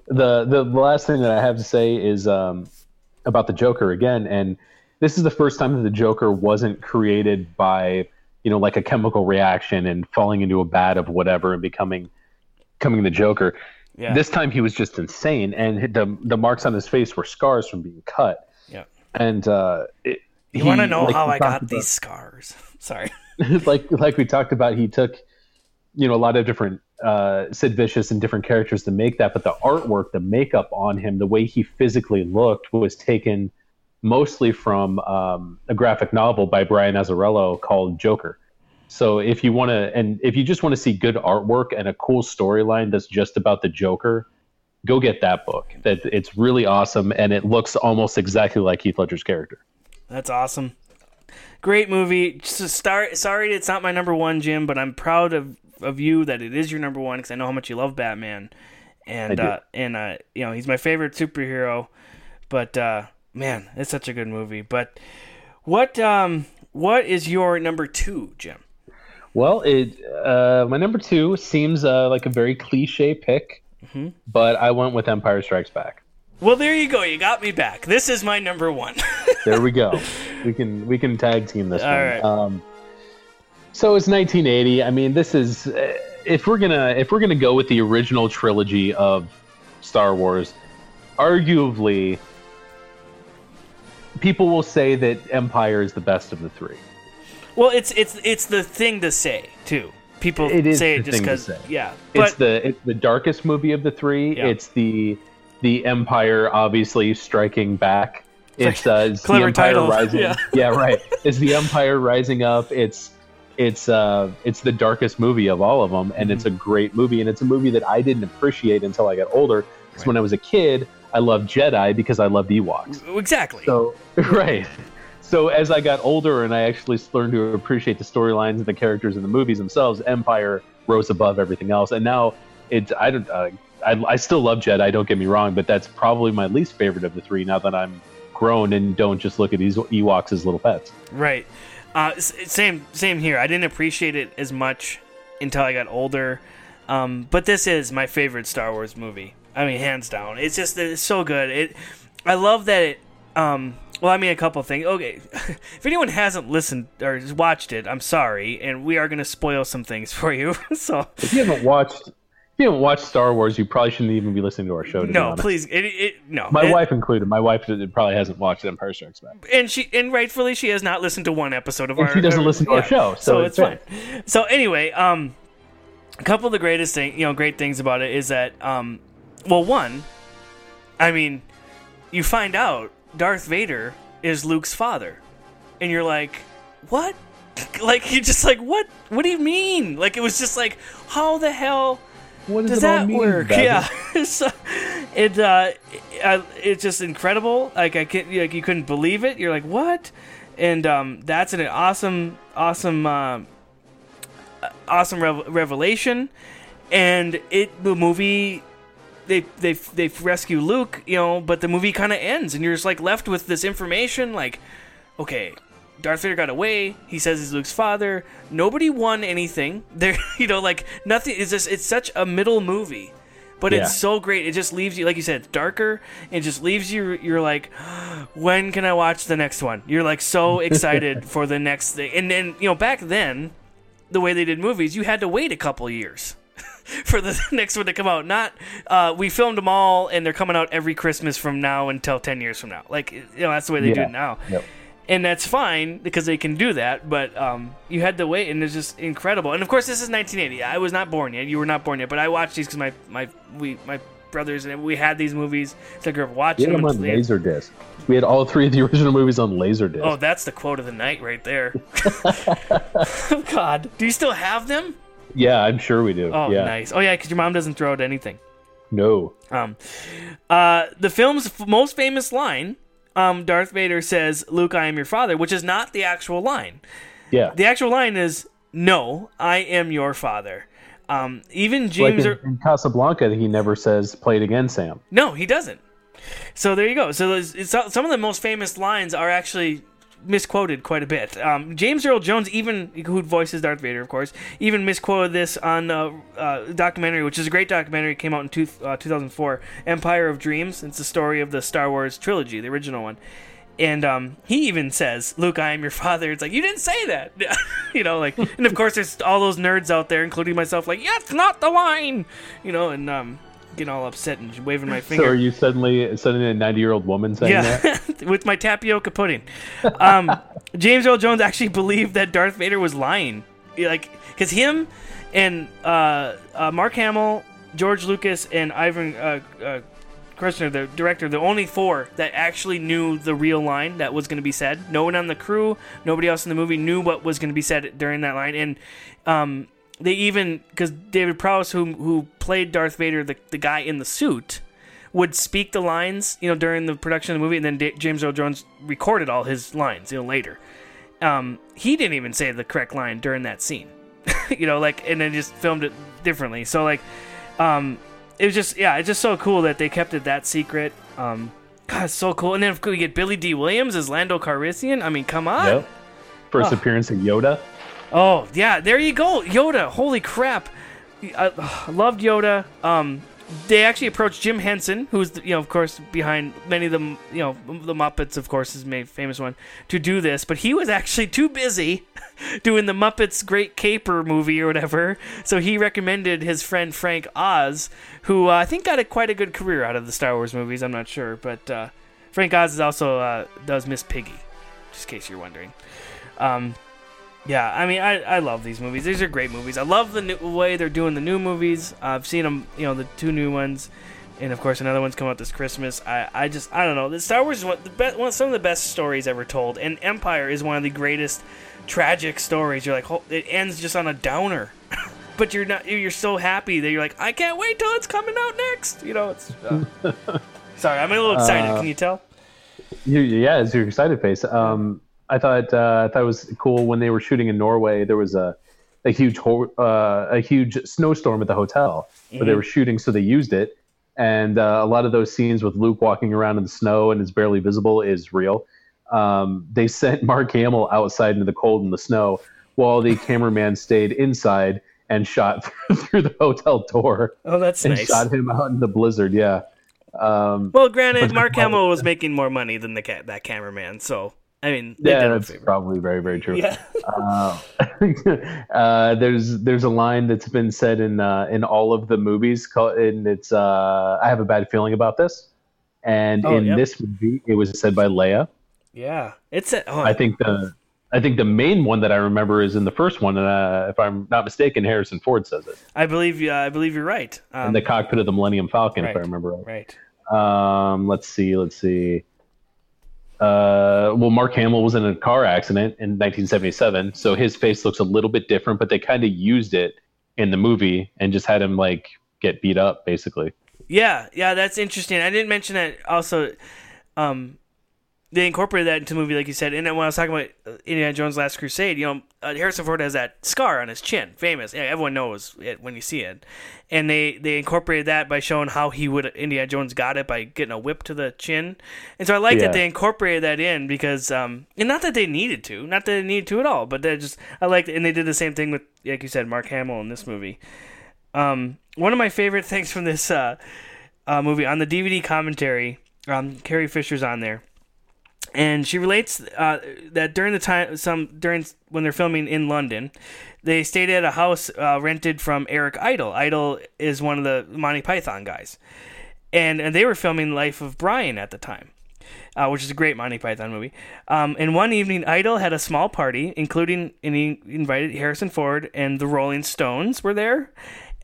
the the last thing that I have to say is um, about the Joker again, and this is the first time that the Joker wasn't created by you know like a chemical reaction and falling into a bat of whatever and becoming becoming the Joker. Yeah. This time he was just insane, and the the marks on his face were scars from being cut. Yeah. And uh, it, You want to know like how I got about- these scars? Sorry. like like we talked about, he took you know a lot of different uh, Sid Vicious and different characters to make that, but the artwork, the makeup on him, the way he physically looked was taken mostly from um, a graphic novel by Brian Azzarello called Joker. So if you want to, and if you just want to see good artwork and a cool storyline that's just about the Joker, go get that book. That it's really awesome and it looks almost exactly like Heath Ledger's character. That's awesome. Great movie. Just start, sorry it's not my number one, Jim, but I'm proud of, of you that it is your number one because I know how much you love Batman, and uh, and uh, you know he's my favorite superhero. But uh, man, it's such a good movie. But what um what is your number two, Jim? Well, it uh, my number two seems uh, like a very cliche pick, Mhm. but I went with Empire Strikes Back. Well, there you go. You got me back. This is my number one. There we go. we can we can tag team this All one. right. Um, so it's 1980. I mean, this is uh, if we're gonna if we're gonna go with the original trilogy of Star Wars, arguably, people will say that Empire is the best of the three. well, it's it's it's the thing to say too. People It is say it just because yeah. it's the it's the darkest movie of the three. Yeah. It's the the Empire obviously striking back. It's uh, it's the Empire title. rising. Yeah. right. It's the Empire rising up. It's it's uh it's the darkest movie of all of them, and it's a Mm-hmm. great movie. And it's a movie that I didn't appreciate until I got older. Because when I was a kid, I loved Jedi because I loved Ewoks. exactly. So right. So as I got older and I actually learned to appreciate the storylines and the characters in the movies themselves, Empire rose above everything else. And now it's I don't uh, I, I still love Jedi. Don't get me wrong, but that's probably my least favorite of the three. Now that I'm grown and don't just look at these Ewoks as little pets. Right. Uh, same same here. I didn't appreciate it as much until I got older. Um, but this is my favorite Star Wars movie. I mean, hands down. It's just it's so good. It. I love that it. Um, well, I mean, a couple things. Okay, if anyone hasn't listened or watched it, I'm sorry, and we are going to spoil some things for you. so If you haven't watched you haven't watched Star Wars, you probably shouldn't even be listening to our show. To no, please, it, it no. My It- wife included. My wife probably hasn't watched Empire Strikes Back. and she and rightfully she has not listened to one episode of And our. she doesn't uh, listen to our show, so it's it's fine. So anyway, um, a couple of the greatest thing, you know, great things about it is that, um, well, one, I mean, you find out Darth Vader is Luke's father, and you're like, what? Like you're just like, what? What do you mean? Like it was just like, how the hell? What does it that mean, work? Yeah, so, it uh, it's just incredible. Like I can't, like you couldn't believe it. You're like, what? And um, that's an awesome, awesome, uh, awesome rev- revelation. And it the movie. They, they they rescue Luke, you know, but the movie kind of ends, and you're just like left with this information, like, okay, Darth Vader got away. He says he's Luke's father. Nobody won anything. There, you know, like nothing. It's just it's such a middle movie, but Yeah. it's so great. It just leaves you, like you said, darker. It just leaves you. You're like, when can I watch the next one? You're like so excited for the next thing. And then you know, back then, the way they did movies, you had to wait a couple years. For the next one to come out, not uh, we filmed them all and they're coming out every Christmas from now until ten years from now. Like you know, that's the way they do it now Yep. And that's fine because they can do that. But um, you had to wait, and it's just incredible. And of course, this is 1980. I was not born yet. You were not born yet. But I watched these because my my we my brothers and we had these movies. So I grew up We watching had them them. on Laserdisc. We had all three of the original movies on Laserdisc. Oh, that's the quote of the night right there. God, do you still have them? yeah, I'm sure we do. Oh, yeah. nice. Oh yeah, because your mom doesn't throw out anything. No. Um, uh, the film's f- most famous line, um, Darth Vader says, "Luke, I am your father," which is not the actual line. Yeah. The actual line is, "No, I am your father." Um, even like James, in, Earl- in Casablanca, he never says "play it again, Sam." no, he doesn't. So there you go. So there's, it's, some of the most famous lines are actually misquoted quite a bit. Um, James Earl Jones, even who voices Darth Vader, of course, even misquoted this on a uh, documentary, which is a great documentary. It came out in two, uh, 2004, Empire of Dreams. It's the story of the Star Wars trilogy, the original one. And um, he even says, "Luke, I am your father." It's like you didn't say that, you know. Like, and of course, there's all those nerds out there, including myself, like, "Yeah, it's not the line," you know. And um, getting all upset and waving my finger. So are you suddenly suddenly a ninety year old woman saying that? yeah, with my tapioca pudding. Um, James Earl Jones actually believed that Darth Vader was lying, like because him and uh, uh, Mark Hamill, George Lucas, and Ivan uh, uh, the director, the only four that actually knew the real line that was going to be said. No one on the crew, nobody else in the movie knew what was going to be said during that line, and um, they even because David Prowse, who who played Darth Vader, the the guy in the suit would speak the lines, you know, during the production of the movie, and then D- James Earl Jones recorded all his lines, you know, later. Um, he didn't even say the correct line during that scene, you know, like, and then just filmed it differently. So like, um, it was just, yeah, it's just so cool that they kept it that secret. Um, God, it's so cool. And then we get Billy Dee Williams as Lando Calrissian. I mean, come on. Yep. First Oh. appearance of Yoda. Oh yeah, there you go, Yoda. Holy crap, I, loved Yoda. Um, they actually approached Jim Henson, who's you know of course behind many of the you know the Muppets, of course, is my famous one, to do this, but he was actually too busy doing the Muppets Great Caper movie or whatever. So he recommended his friend Frank Oz, who uh, I think got a quite a good career out of the Star Wars movies. I'm not sure, but uh, Frank Oz is also uh, does Miss Piggy, just in case you're wondering. Um, yeah, I mean, I, I love these movies. These are great movies. I love the new way they're doing the new movies. I've seen them, you know, the two new ones, and of course another one's come out this Christmas. I, I just I don't know. The Star Wars is one, the be- one some of the best stories ever told, and Empire is one of the greatest tragic stories. You're like, it ends just on a downer, but you're not. You're so happy that you're like, I can't wait till it's coming out next. You know, it's. Uh, sorry, I'm a little excited. Uh, Can you tell? You, yeah, it's your excited face. Um, I thought uh, I thought it was cool when they were shooting in Norway. There was a a huge ho- uh, a huge snowstorm at the hotel where they Mhm. were shooting, so they used it. And uh, a lot of those scenes with Luke walking around in the snow and is barely visible is real. Um, they sent Mark Hamill outside into the cold and the snow, while the cameraman stayed inside and shot through the hotel door. Oh, that's and nice. shot him out in the blizzard. Yeah. Um, Well, granted, Mark Hamill was making more money than the ca- that cameraman, so I mean, they yeah, did him a that's probably very, very true. Yeah. uh, uh, there's there's a line that's been said in uh, in all of the movies, called, and it's uh, I have a bad feeling about this. And Oh, in yep. this movie, it was said by Leia. Yeah, it's a. Oh, I think the I think the main one that I remember is in the first one, and uh, if I'm not mistaken, Harrison Ford says it I believe. Uh, I believe you're right. Um, in the cockpit of the Millennium Falcon, if. I remember right. right. Um, let's see, let's see. Uh, well, Mark Hamill was in a car accident in 1977, so his face looks a little bit different, but they kind of used it in the movie and just had him like get beat up, basically. Yeah, yeah, that's interesting. I didn't mention that also. Um, they incorporated that into the movie, like you said. And then when I was talking about Indiana Jones: Last Crusade, you know, uh, Harrison Ford has that scar on his chin, famous. Yeah, everyone knows it when you see it. And they they incorporated that by showing how he would Indiana Jones got it by getting a whip to the chin. And so I like Yeah. that they incorporated that in because, um, and not that they needed to, not that they needed to at all, but they just I like, and they did the same thing with, like you said, Mark Hamill in this movie. Um, one of my favorite things from this uh, uh, movie on the DVD commentary, um, Carrie Fisher's on there, and she relates uh, that during the time, some during when they're filming in London, they stayed at a house uh, rented from Eric Idle. Idle is one of the Monty Python guys, and and they were filming Life of Brian at the time. Uh, which is a great Monty Python movie. Um, and one evening, Idle had a small party, including and he invited Harrison Ford and the Rolling Stones were there,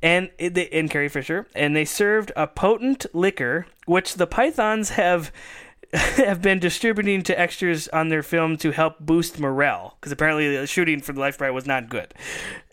and and Carrie Fisher, and they served a potent liquor which the Pythons have have been distributing to extras on their film to help boost morale because apparently the shooting for the Life Brian was not good.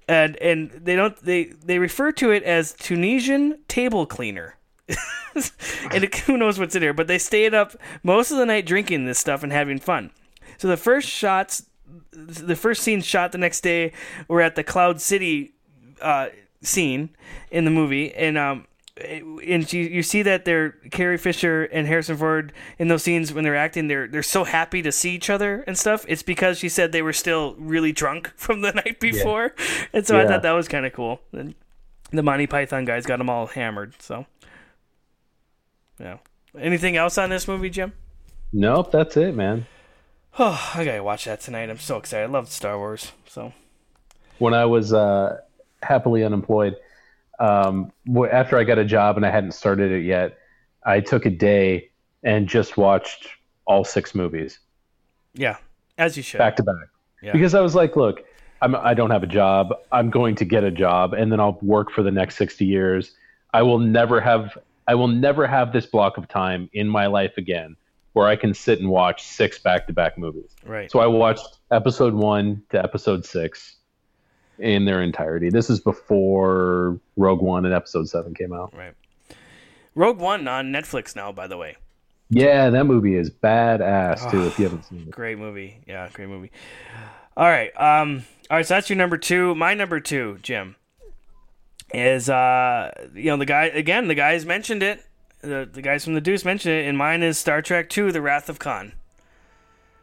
And and they don't they they refer to it as Tunisian table cleaner. and it, who knows what's in there, but they stayed up most of the night drinking this stuff and having fun. So the first shots, the first scene shot the next day were at the Cloud City uh, scene in the movie, and um, and you, you see that they're Carrie Fisher and Harrison Ford in those scenes when they're acting, they're they're so happy to see each other and stuff. It's because she said they were still really drunk from the night before, and so I thought that was kind of cool. And the Monty Python guys got them all hammered. So, yeah. Anything else on this movie, Jim? Nope, that's it, man. Oh, I gotta watch that tonight. I'm so excited. I love Star Wars. So When I was uh, happily unemployed, um, after I got a job and I hadn't started it yet, I took a day and just watched all six movies Yeah, as you should. back to back Yeah. because I was like, look, I'm, I don't have a job. I'm going to get a job and then I'll work for the next 60 years. I will never have I will never have this block of time in my life again where I can sit and watch six back to back movies. Right. So I watched episode 1 to episode 6 in their entirety. This is before Rogue One and episode 7 came out. Right. Rogue One on Netflix now, by the way. Yeah, that movie is badass too if you haven't seen it. Great movie. Yeah, great movie. All right. Um. All right. So that's your number two. My number two, Jim, is uh, you know, the guy again. The guys mentioned it. The the guys from the Deuce mentioned it, and mine is Star Trek Two: The Wrath of Khan.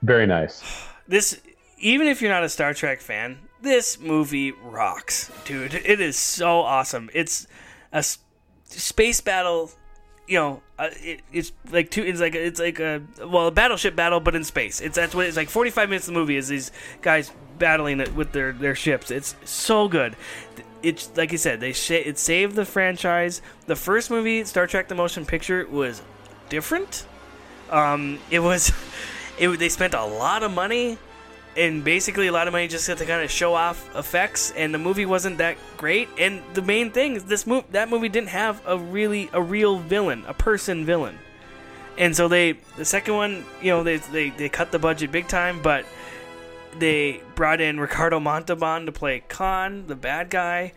Very nice. This, even if you're not a Star Trek fan, this movie rocks, dude. It is so awesome. It's a space battle. You know, uh, it, it's like two. It's like it's like a well, a battleship battle, but in space. It's that's what it's like. Forty five minutes of the movie is these guys battling it with their their ships. It's so good. It's like you said, they sh- it saved the franchise. The first movie, Star Trek: The Motion Picture, was different. Um, it was, it they spent a lot of money, and basically a lot of money just to kind of show off effects, and the movie wasn't that great. And the main thing is this movie, that movie didn't have a really a real villain, a person villain. And so they, the second one, you know, they they, they cut the budget big time, but they brought in Ricardo Montalban to play Khan, the bad guy,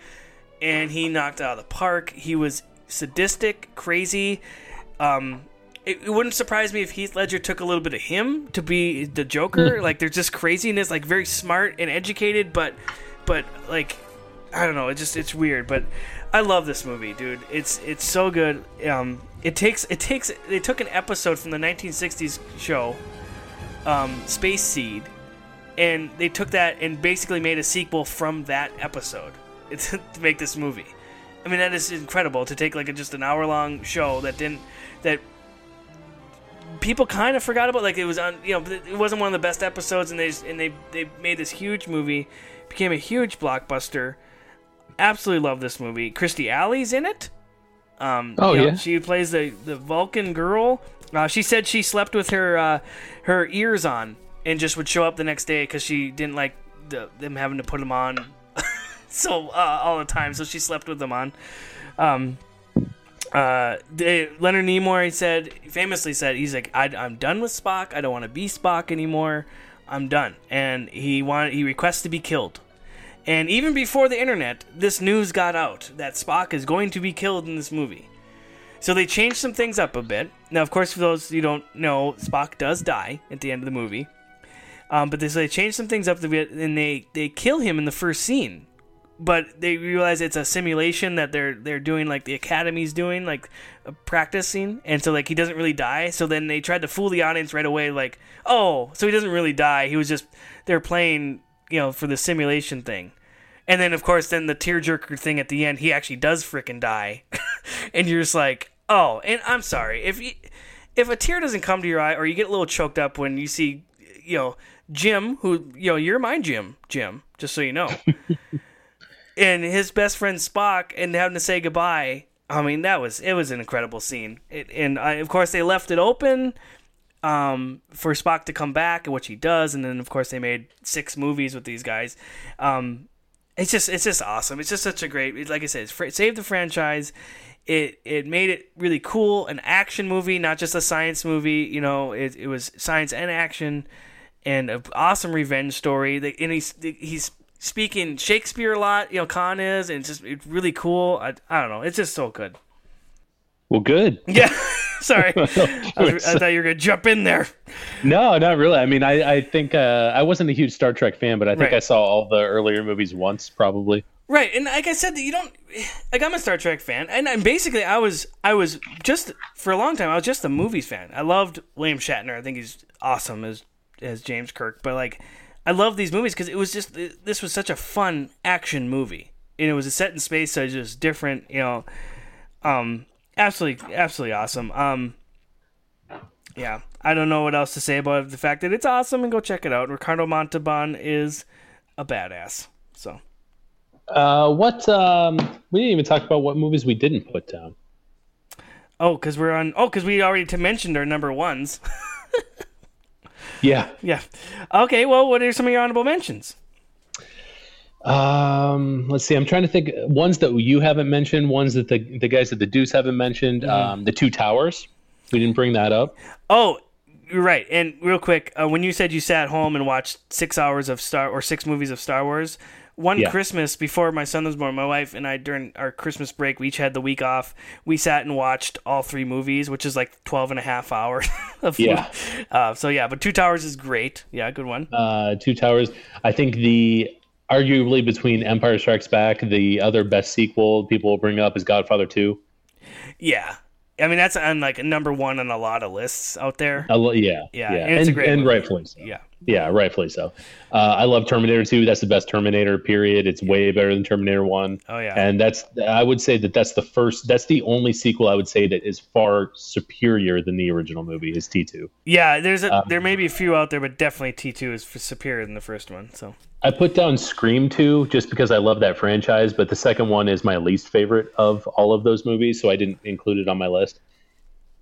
and he knocked out of the park. He was sadistic, crazy. Um, it, it wouldn't surprise me if Heath Ledger took a little bit of him to be the Joker. like they're just craziness, like very smart and educated, but but like I don't know, it just it's weird. But I love this movie, dude. It's it's so good. Um, it takes it takes they took an episode from the 1960s show, um, Space Seed, and they took that and basically made a sequel from that episode to make this movie. I mean, that is incredible to take like a, just an hour long show that didn't that people kind of forgot about. Like it was on, you know, it wasn't one of the best episodes, and they and they they made this huge movie, became a huge blockbuster. Absolutely love this movie. Kirstie Alley's in it. Um, Oh, you know, yeah? she plays the the Vulcan girl. Uh, she said she slept with her uh, her ears on and just would show up the next day because she didn't like the, them having to put them on so uh, all the time. So she slept with them on. Um, uh, the, Leonard Nimoy said famously said he's like I, I'm done with Spock. I don't want to be Spock anymore. I'm done, and he wanted he requests to be killed. And even before the internet, this news got out that Spock is going to be killed in this movie. So they changed some things up a bit. Now, of course, for those you don't know, Spock does die at the end of the movie. Um, but they, so they changed some things up a bit, and they, they kill him in the first scene. But they realize it's a simulation that they're they're doing, like the Academy's doing, like a practice scene, and so like he doesn't really die. So then they tried to fool the audience right away, like, oh, so he doesn't really die. He was just they're playing, you know, for the simulation thing. And then, of course, then the tearjerker thing at the end, he actually does frickin' die, and you're just like, oh. And I'm sorry if you, if a tear doesn't come to your eye, or you get a little choked up when you see, you know, Jim, who you know, you're my Jim, Jim, just so you know, and his best friend Spock, and having to say goodbye. I mean, that was it was an incredible scene, it, and I, of course they left it open um, for Spock to come back, which he does, and then of course they made six movies with these guys. Um, it's just it's just awesome. It's just such a great, like I said, fr- saved the franchise. It it made it really cool, an action movie, not just a science movie. You know, it it was science and action, and an awesome revenge story. And he's he's speaking Shakespeare a lot. You know, Khan is, and it's just it's really cool. I, I don't know, it's just so good. Well, good. Yeah, sorry, I, was- I thought you were gonna jump in there. No, not really. I mean, I, I think uh, I wasn't a huge Star Trek fan, but I think Right. I saw all the earlier movies once, probably. Right, and like I said, you don't. Like I'm a Star Trek fan, and, and basically I was I was just for a long time I was just a movies fan. I loved William Shatner. I think he's awesome as as James Kirk. But like, I love these movies because it was just this was such a fun action movie, and it was set in space, so it's just different. You know, um, absolutely, absolutely awesome. Um, yeah, I don't know what else to say about the fact that it's awesome, and go check it out. Ricardo Montalban is a badass. So. Uh, what? Um, we didn't even talk about what movies we didn't put down. Oh, because we're on. Oh, because we already mentioned our number ones. Yeah. yeah. Okay. Well, what are some of your honorable mentions? Um, let's see. I'm trying to think ones that you haven't mentioned, ones that the the guys at the Deuce haven't mentioned. Mhm. Um, the Two Towers. We didn't bring that up. Oh, you're right. And real quick, uh, when you said you sat home and watched six hours of Star or six movies of Star Wars, one Yeah. Christmas before my son was born, my wife and I during our Christmas break, we each had the week off. We sat and watched all three movies, which is like 12 and a half hours of Yeah. Uh, so yeah, but Two Towers is great. Yeah, good one. Uh, Two Towers. I think the arguably between Empire Strikes Back, the other best sequel people will bring up is Godfather Two. Yeah. I mean, that's on like number one on a lot of lists out there. Lo- yeah, Yeah, yeah, and it's a great and movie. rightfully so. Yeah. Yeah, rightfully so. Uh, I love Terminator 2. That's the best Terminator. Period. It's way better than Terminator 1. Oh, yeah. And that's I would say that that's the first. That's the only sequel I would say that is far superior than the original movie. Is T2. Yeah, there's a, Um, there may be a few out there, but definitely T2 is superior than the first one. So I put down Scream 2 just because I love that franchise, but the second one is my least favorite of all of those movies, so I didn't include it on my list.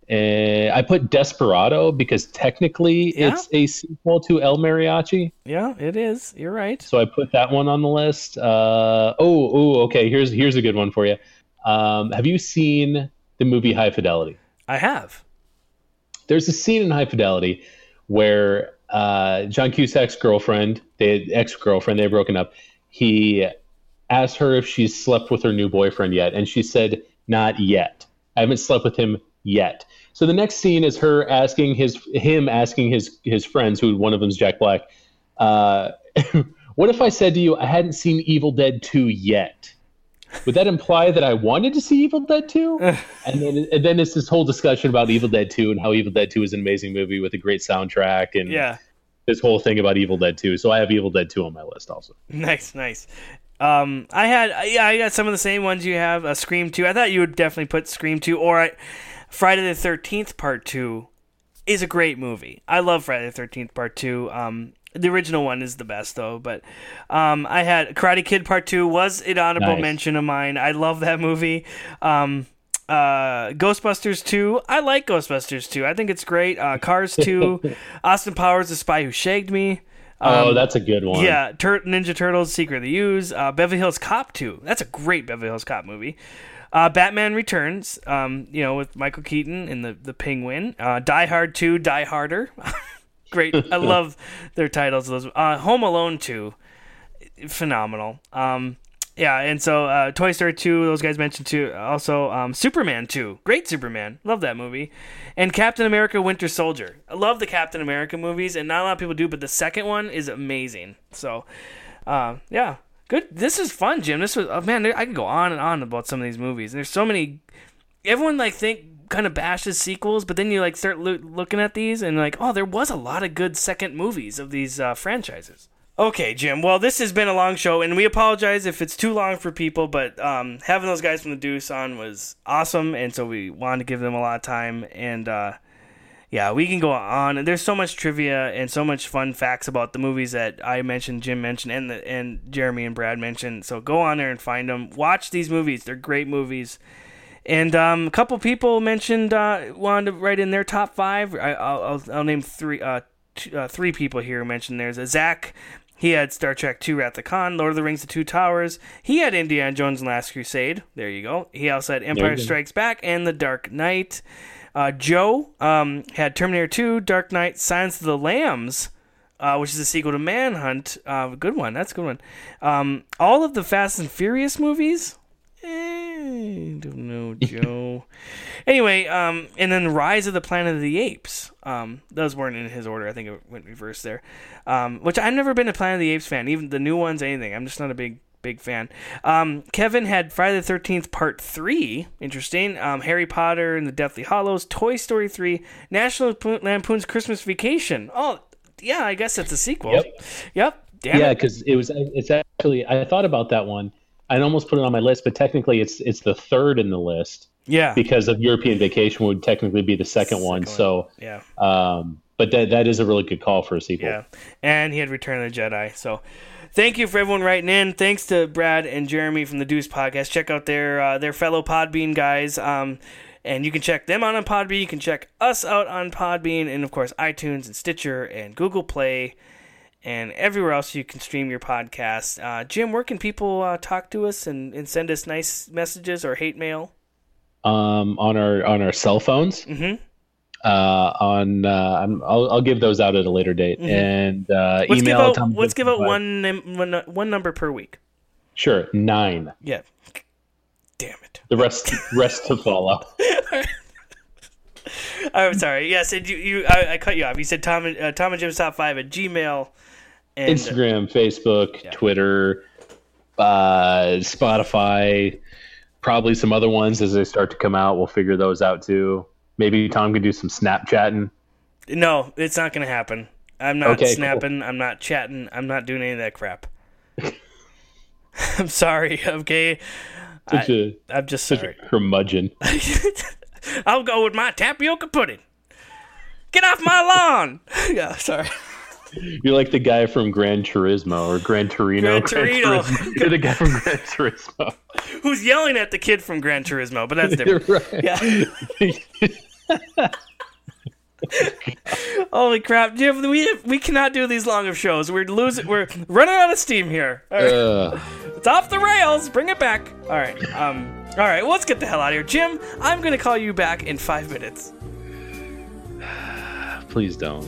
And I put Desperado because technically Yeah. it's a sequel to El Mariachi. yeah, it is. You're right. So I put that one on the list. Uh, oh, oh, okay. Here's here's a good one for you. Um, have you seen the movie High Fidelity? I have. There's a scene in High Fidelity where uh, John Cusack's girlfriend, they ex girlfriend, they've broken up. He asked her if she's slept with her new boyfriend yet, and she said, "Not yet. I haven't slept with him yet." So the next scene is her asking his him asking his his friends, who one of them's Jack Black. Uh, what if I said to you, I hadn't seen Evil Dead 2 yet? Would that imply that I wanted to see Evil Dead 2? and then and then it's this whole discussion about Evil Dead 2 and how Evil Dead 2 is an amazing movie with a great soundtrack and Yeah. this whole thing about Evil Dead 2. So I have Evil Dead 2 on my list also. Nice, nice. Um, I had yeah, I got some of the same ones you have. Uh, Scream Two. I thought you would definitely put Scream Two or I, Friday the Thirteenth Part Two is a great movie. I love Friday the Thirteenth Part Two. Um, the original one is the best though, but um, I had Karate Kid Part Two was an honorable Nice. mention of mine. I love that movie. Um, uh, Ghostbusters 2. I like Ghostbusters 2. I think it's great. Uh, Cars 2. Austin Powers, The Spy Who Shagged Me. oh, Um, that's a good one. yeah, Tur- Ninja Turtles: Secret of the Ooze, uh, Beverly Hills Cop 2. That's a great Beverly Hills Cop movie. Uh, Batman Returns, um, you know, with Michael Keaton and the the Penguin. Uh, Die Hard 2, Die Harder. great. I love their titles. Those. Uh, Home Alone 2, phenomenal. Um, yeah, and so uh, Toy Story 2, those guys mentioned too. Also, um, Superman 2, great Superman, love that movie, and Captain America: Winter Soldier. I love the Captain America movies, and not a lot of people do, but the second one is amazing. So, uh, yeah, good. This is fun, Jim. This was oh, man, I could go on and on about some of these movies. There's so many. Everyone like think kind of bashes sequels, but then you like start loo- looking at these and like, oh, there was a lot of good second movies of these uh, franchises. Okay, Jim. Well, this has been a long show, and we apologize if it's too long for people, but um, having those guys from the Deuce on was awesome, and so we wanted to give them a lot of time. And uh, yeah, we can go on. And there's so much trivia and so much fun facts about the movies that I mentioned, Jim mentioned, and the, and Jeremy and Brad mentioned. So go on there and find them. Watch these movies; they're great movies. And um, a couple people mentioned uh, wanted to write in their top five. I, I'll, I'll, I'll name three. Uh, two, uh, three people here who mentioned theirs. Uh, Zach, he had Star Trek II Wrath of the Khan, Lord of the Rings: The Two Towers. He had Indiana Jones and Last Crusade. There you go. He also had Empire. Strikes Back and The Dark Knight. Uh, Joe um, had Terminator 2, Dark Knight, Silence of the Lambs. Uh, which is a sequel to Manhunt. Uh, good one. That's a good one. Um, all of the Fast and Furious movies. Eh, don't know, Joe. anyway, um, and then Rise of the Planet of the Apes. Um, those weren't in his order. I think it went reverse there. Um, which I've never been a Planet of the Apes fan. Even the new ones, anything. I'm just not a big big fan. Um, Kevin had Friday the Thirteenth Part Three. Interesting. Um, Harry Potter and the Deathly Hallows. Toy Story Three. National Lampoon's Christmas Vacation. Oh, yeah. I guess that's a sequel. Yep. Yep. Damn yeah, it. because it was. It's actually. I thought about that one. I almost put it on my list, but technically, it's it's the third in the list Yeah. because of European Vacation would technically be the second, one. So, Yeah. um, but that that is a really good call for a sequel. Yeah, and he had Return of the Jedi. So thank you for everyone writing in. Thanks to Brad and Jeremy from the Deuce Podcast. Check out their uh, their fellow Podbean guys. Um, and you can check them out on Podbean. You can check us out on Podbean, and of course iTunes and Stitcher and Google Play, and everywhere else you can stream your podcast. Uh, Jim, where can people uh, talk to us and, and send us nice messages or hate mail? Um, on our on our cell phones. Mm-hmm. Uh, on uh, I'm, I'll, I'll give those out at a later date. Mhm. And uh, Let's give email. out, let's give out Gibson- one, one one number per week. Sure, nine. Yeah. Damn it. The rest rest to follow. I'm sorry. Yes, and you, you I, I cut you off. You said Tom and uh, Tom and Jim's top five at Gmail. And Instagram, Facebook, Twitter, uh, Spotify, probably some other ones as they start to come out. We'll figure those out too. Maybe Tom can do some Snapchatting. No, it's not going to happen. I'm not Okay, cool. snapping. I'm not chatting. I'm not doing any of that crap. I'm sorry. Okay. Such I, a I'm just such sorry. a curmudgeon. I'll go with my tapioca pudding. Get off my lawn. yeah, sorry. You're like the guy from Gran Turismo or Gran Torino. Gran Torino. Turismo. You're the guy from Gran Turismo. Who's yelling at the kid from Gran Turismo? But that's You're different. right. Yeah. Holy crap, Jim! We we cannot do these long of shows. We're losing. We're running out of steam here. All right. Ugh. It's off the rails. Bring it back. All right. Um. All right. Well, let's get the hell out of here, Jim. I'm gonna call you back in five minutes. Please don't.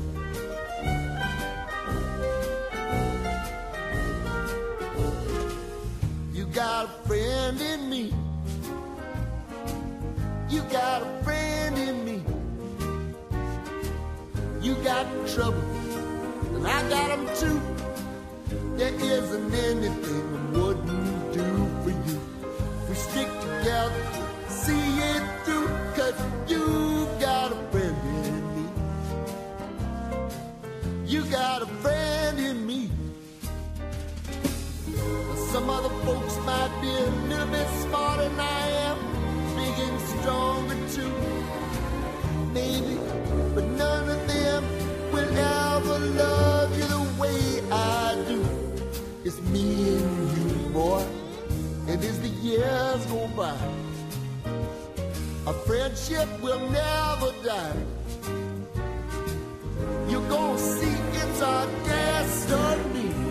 Got a friend in me. You got a friend in me. You got trouble, and I got them too. There isn't anything I wouldn't do for you. We stick together, see it through, cause you got a friend in me. You got a friend in me. Some other folks might be a little bit smarter than I am, big and stronger too. Maybe, but none of them will ever love you the way I do. It's me and you, boy, and as the years go by, our friendship will never die. You're gonna see it's our destiny.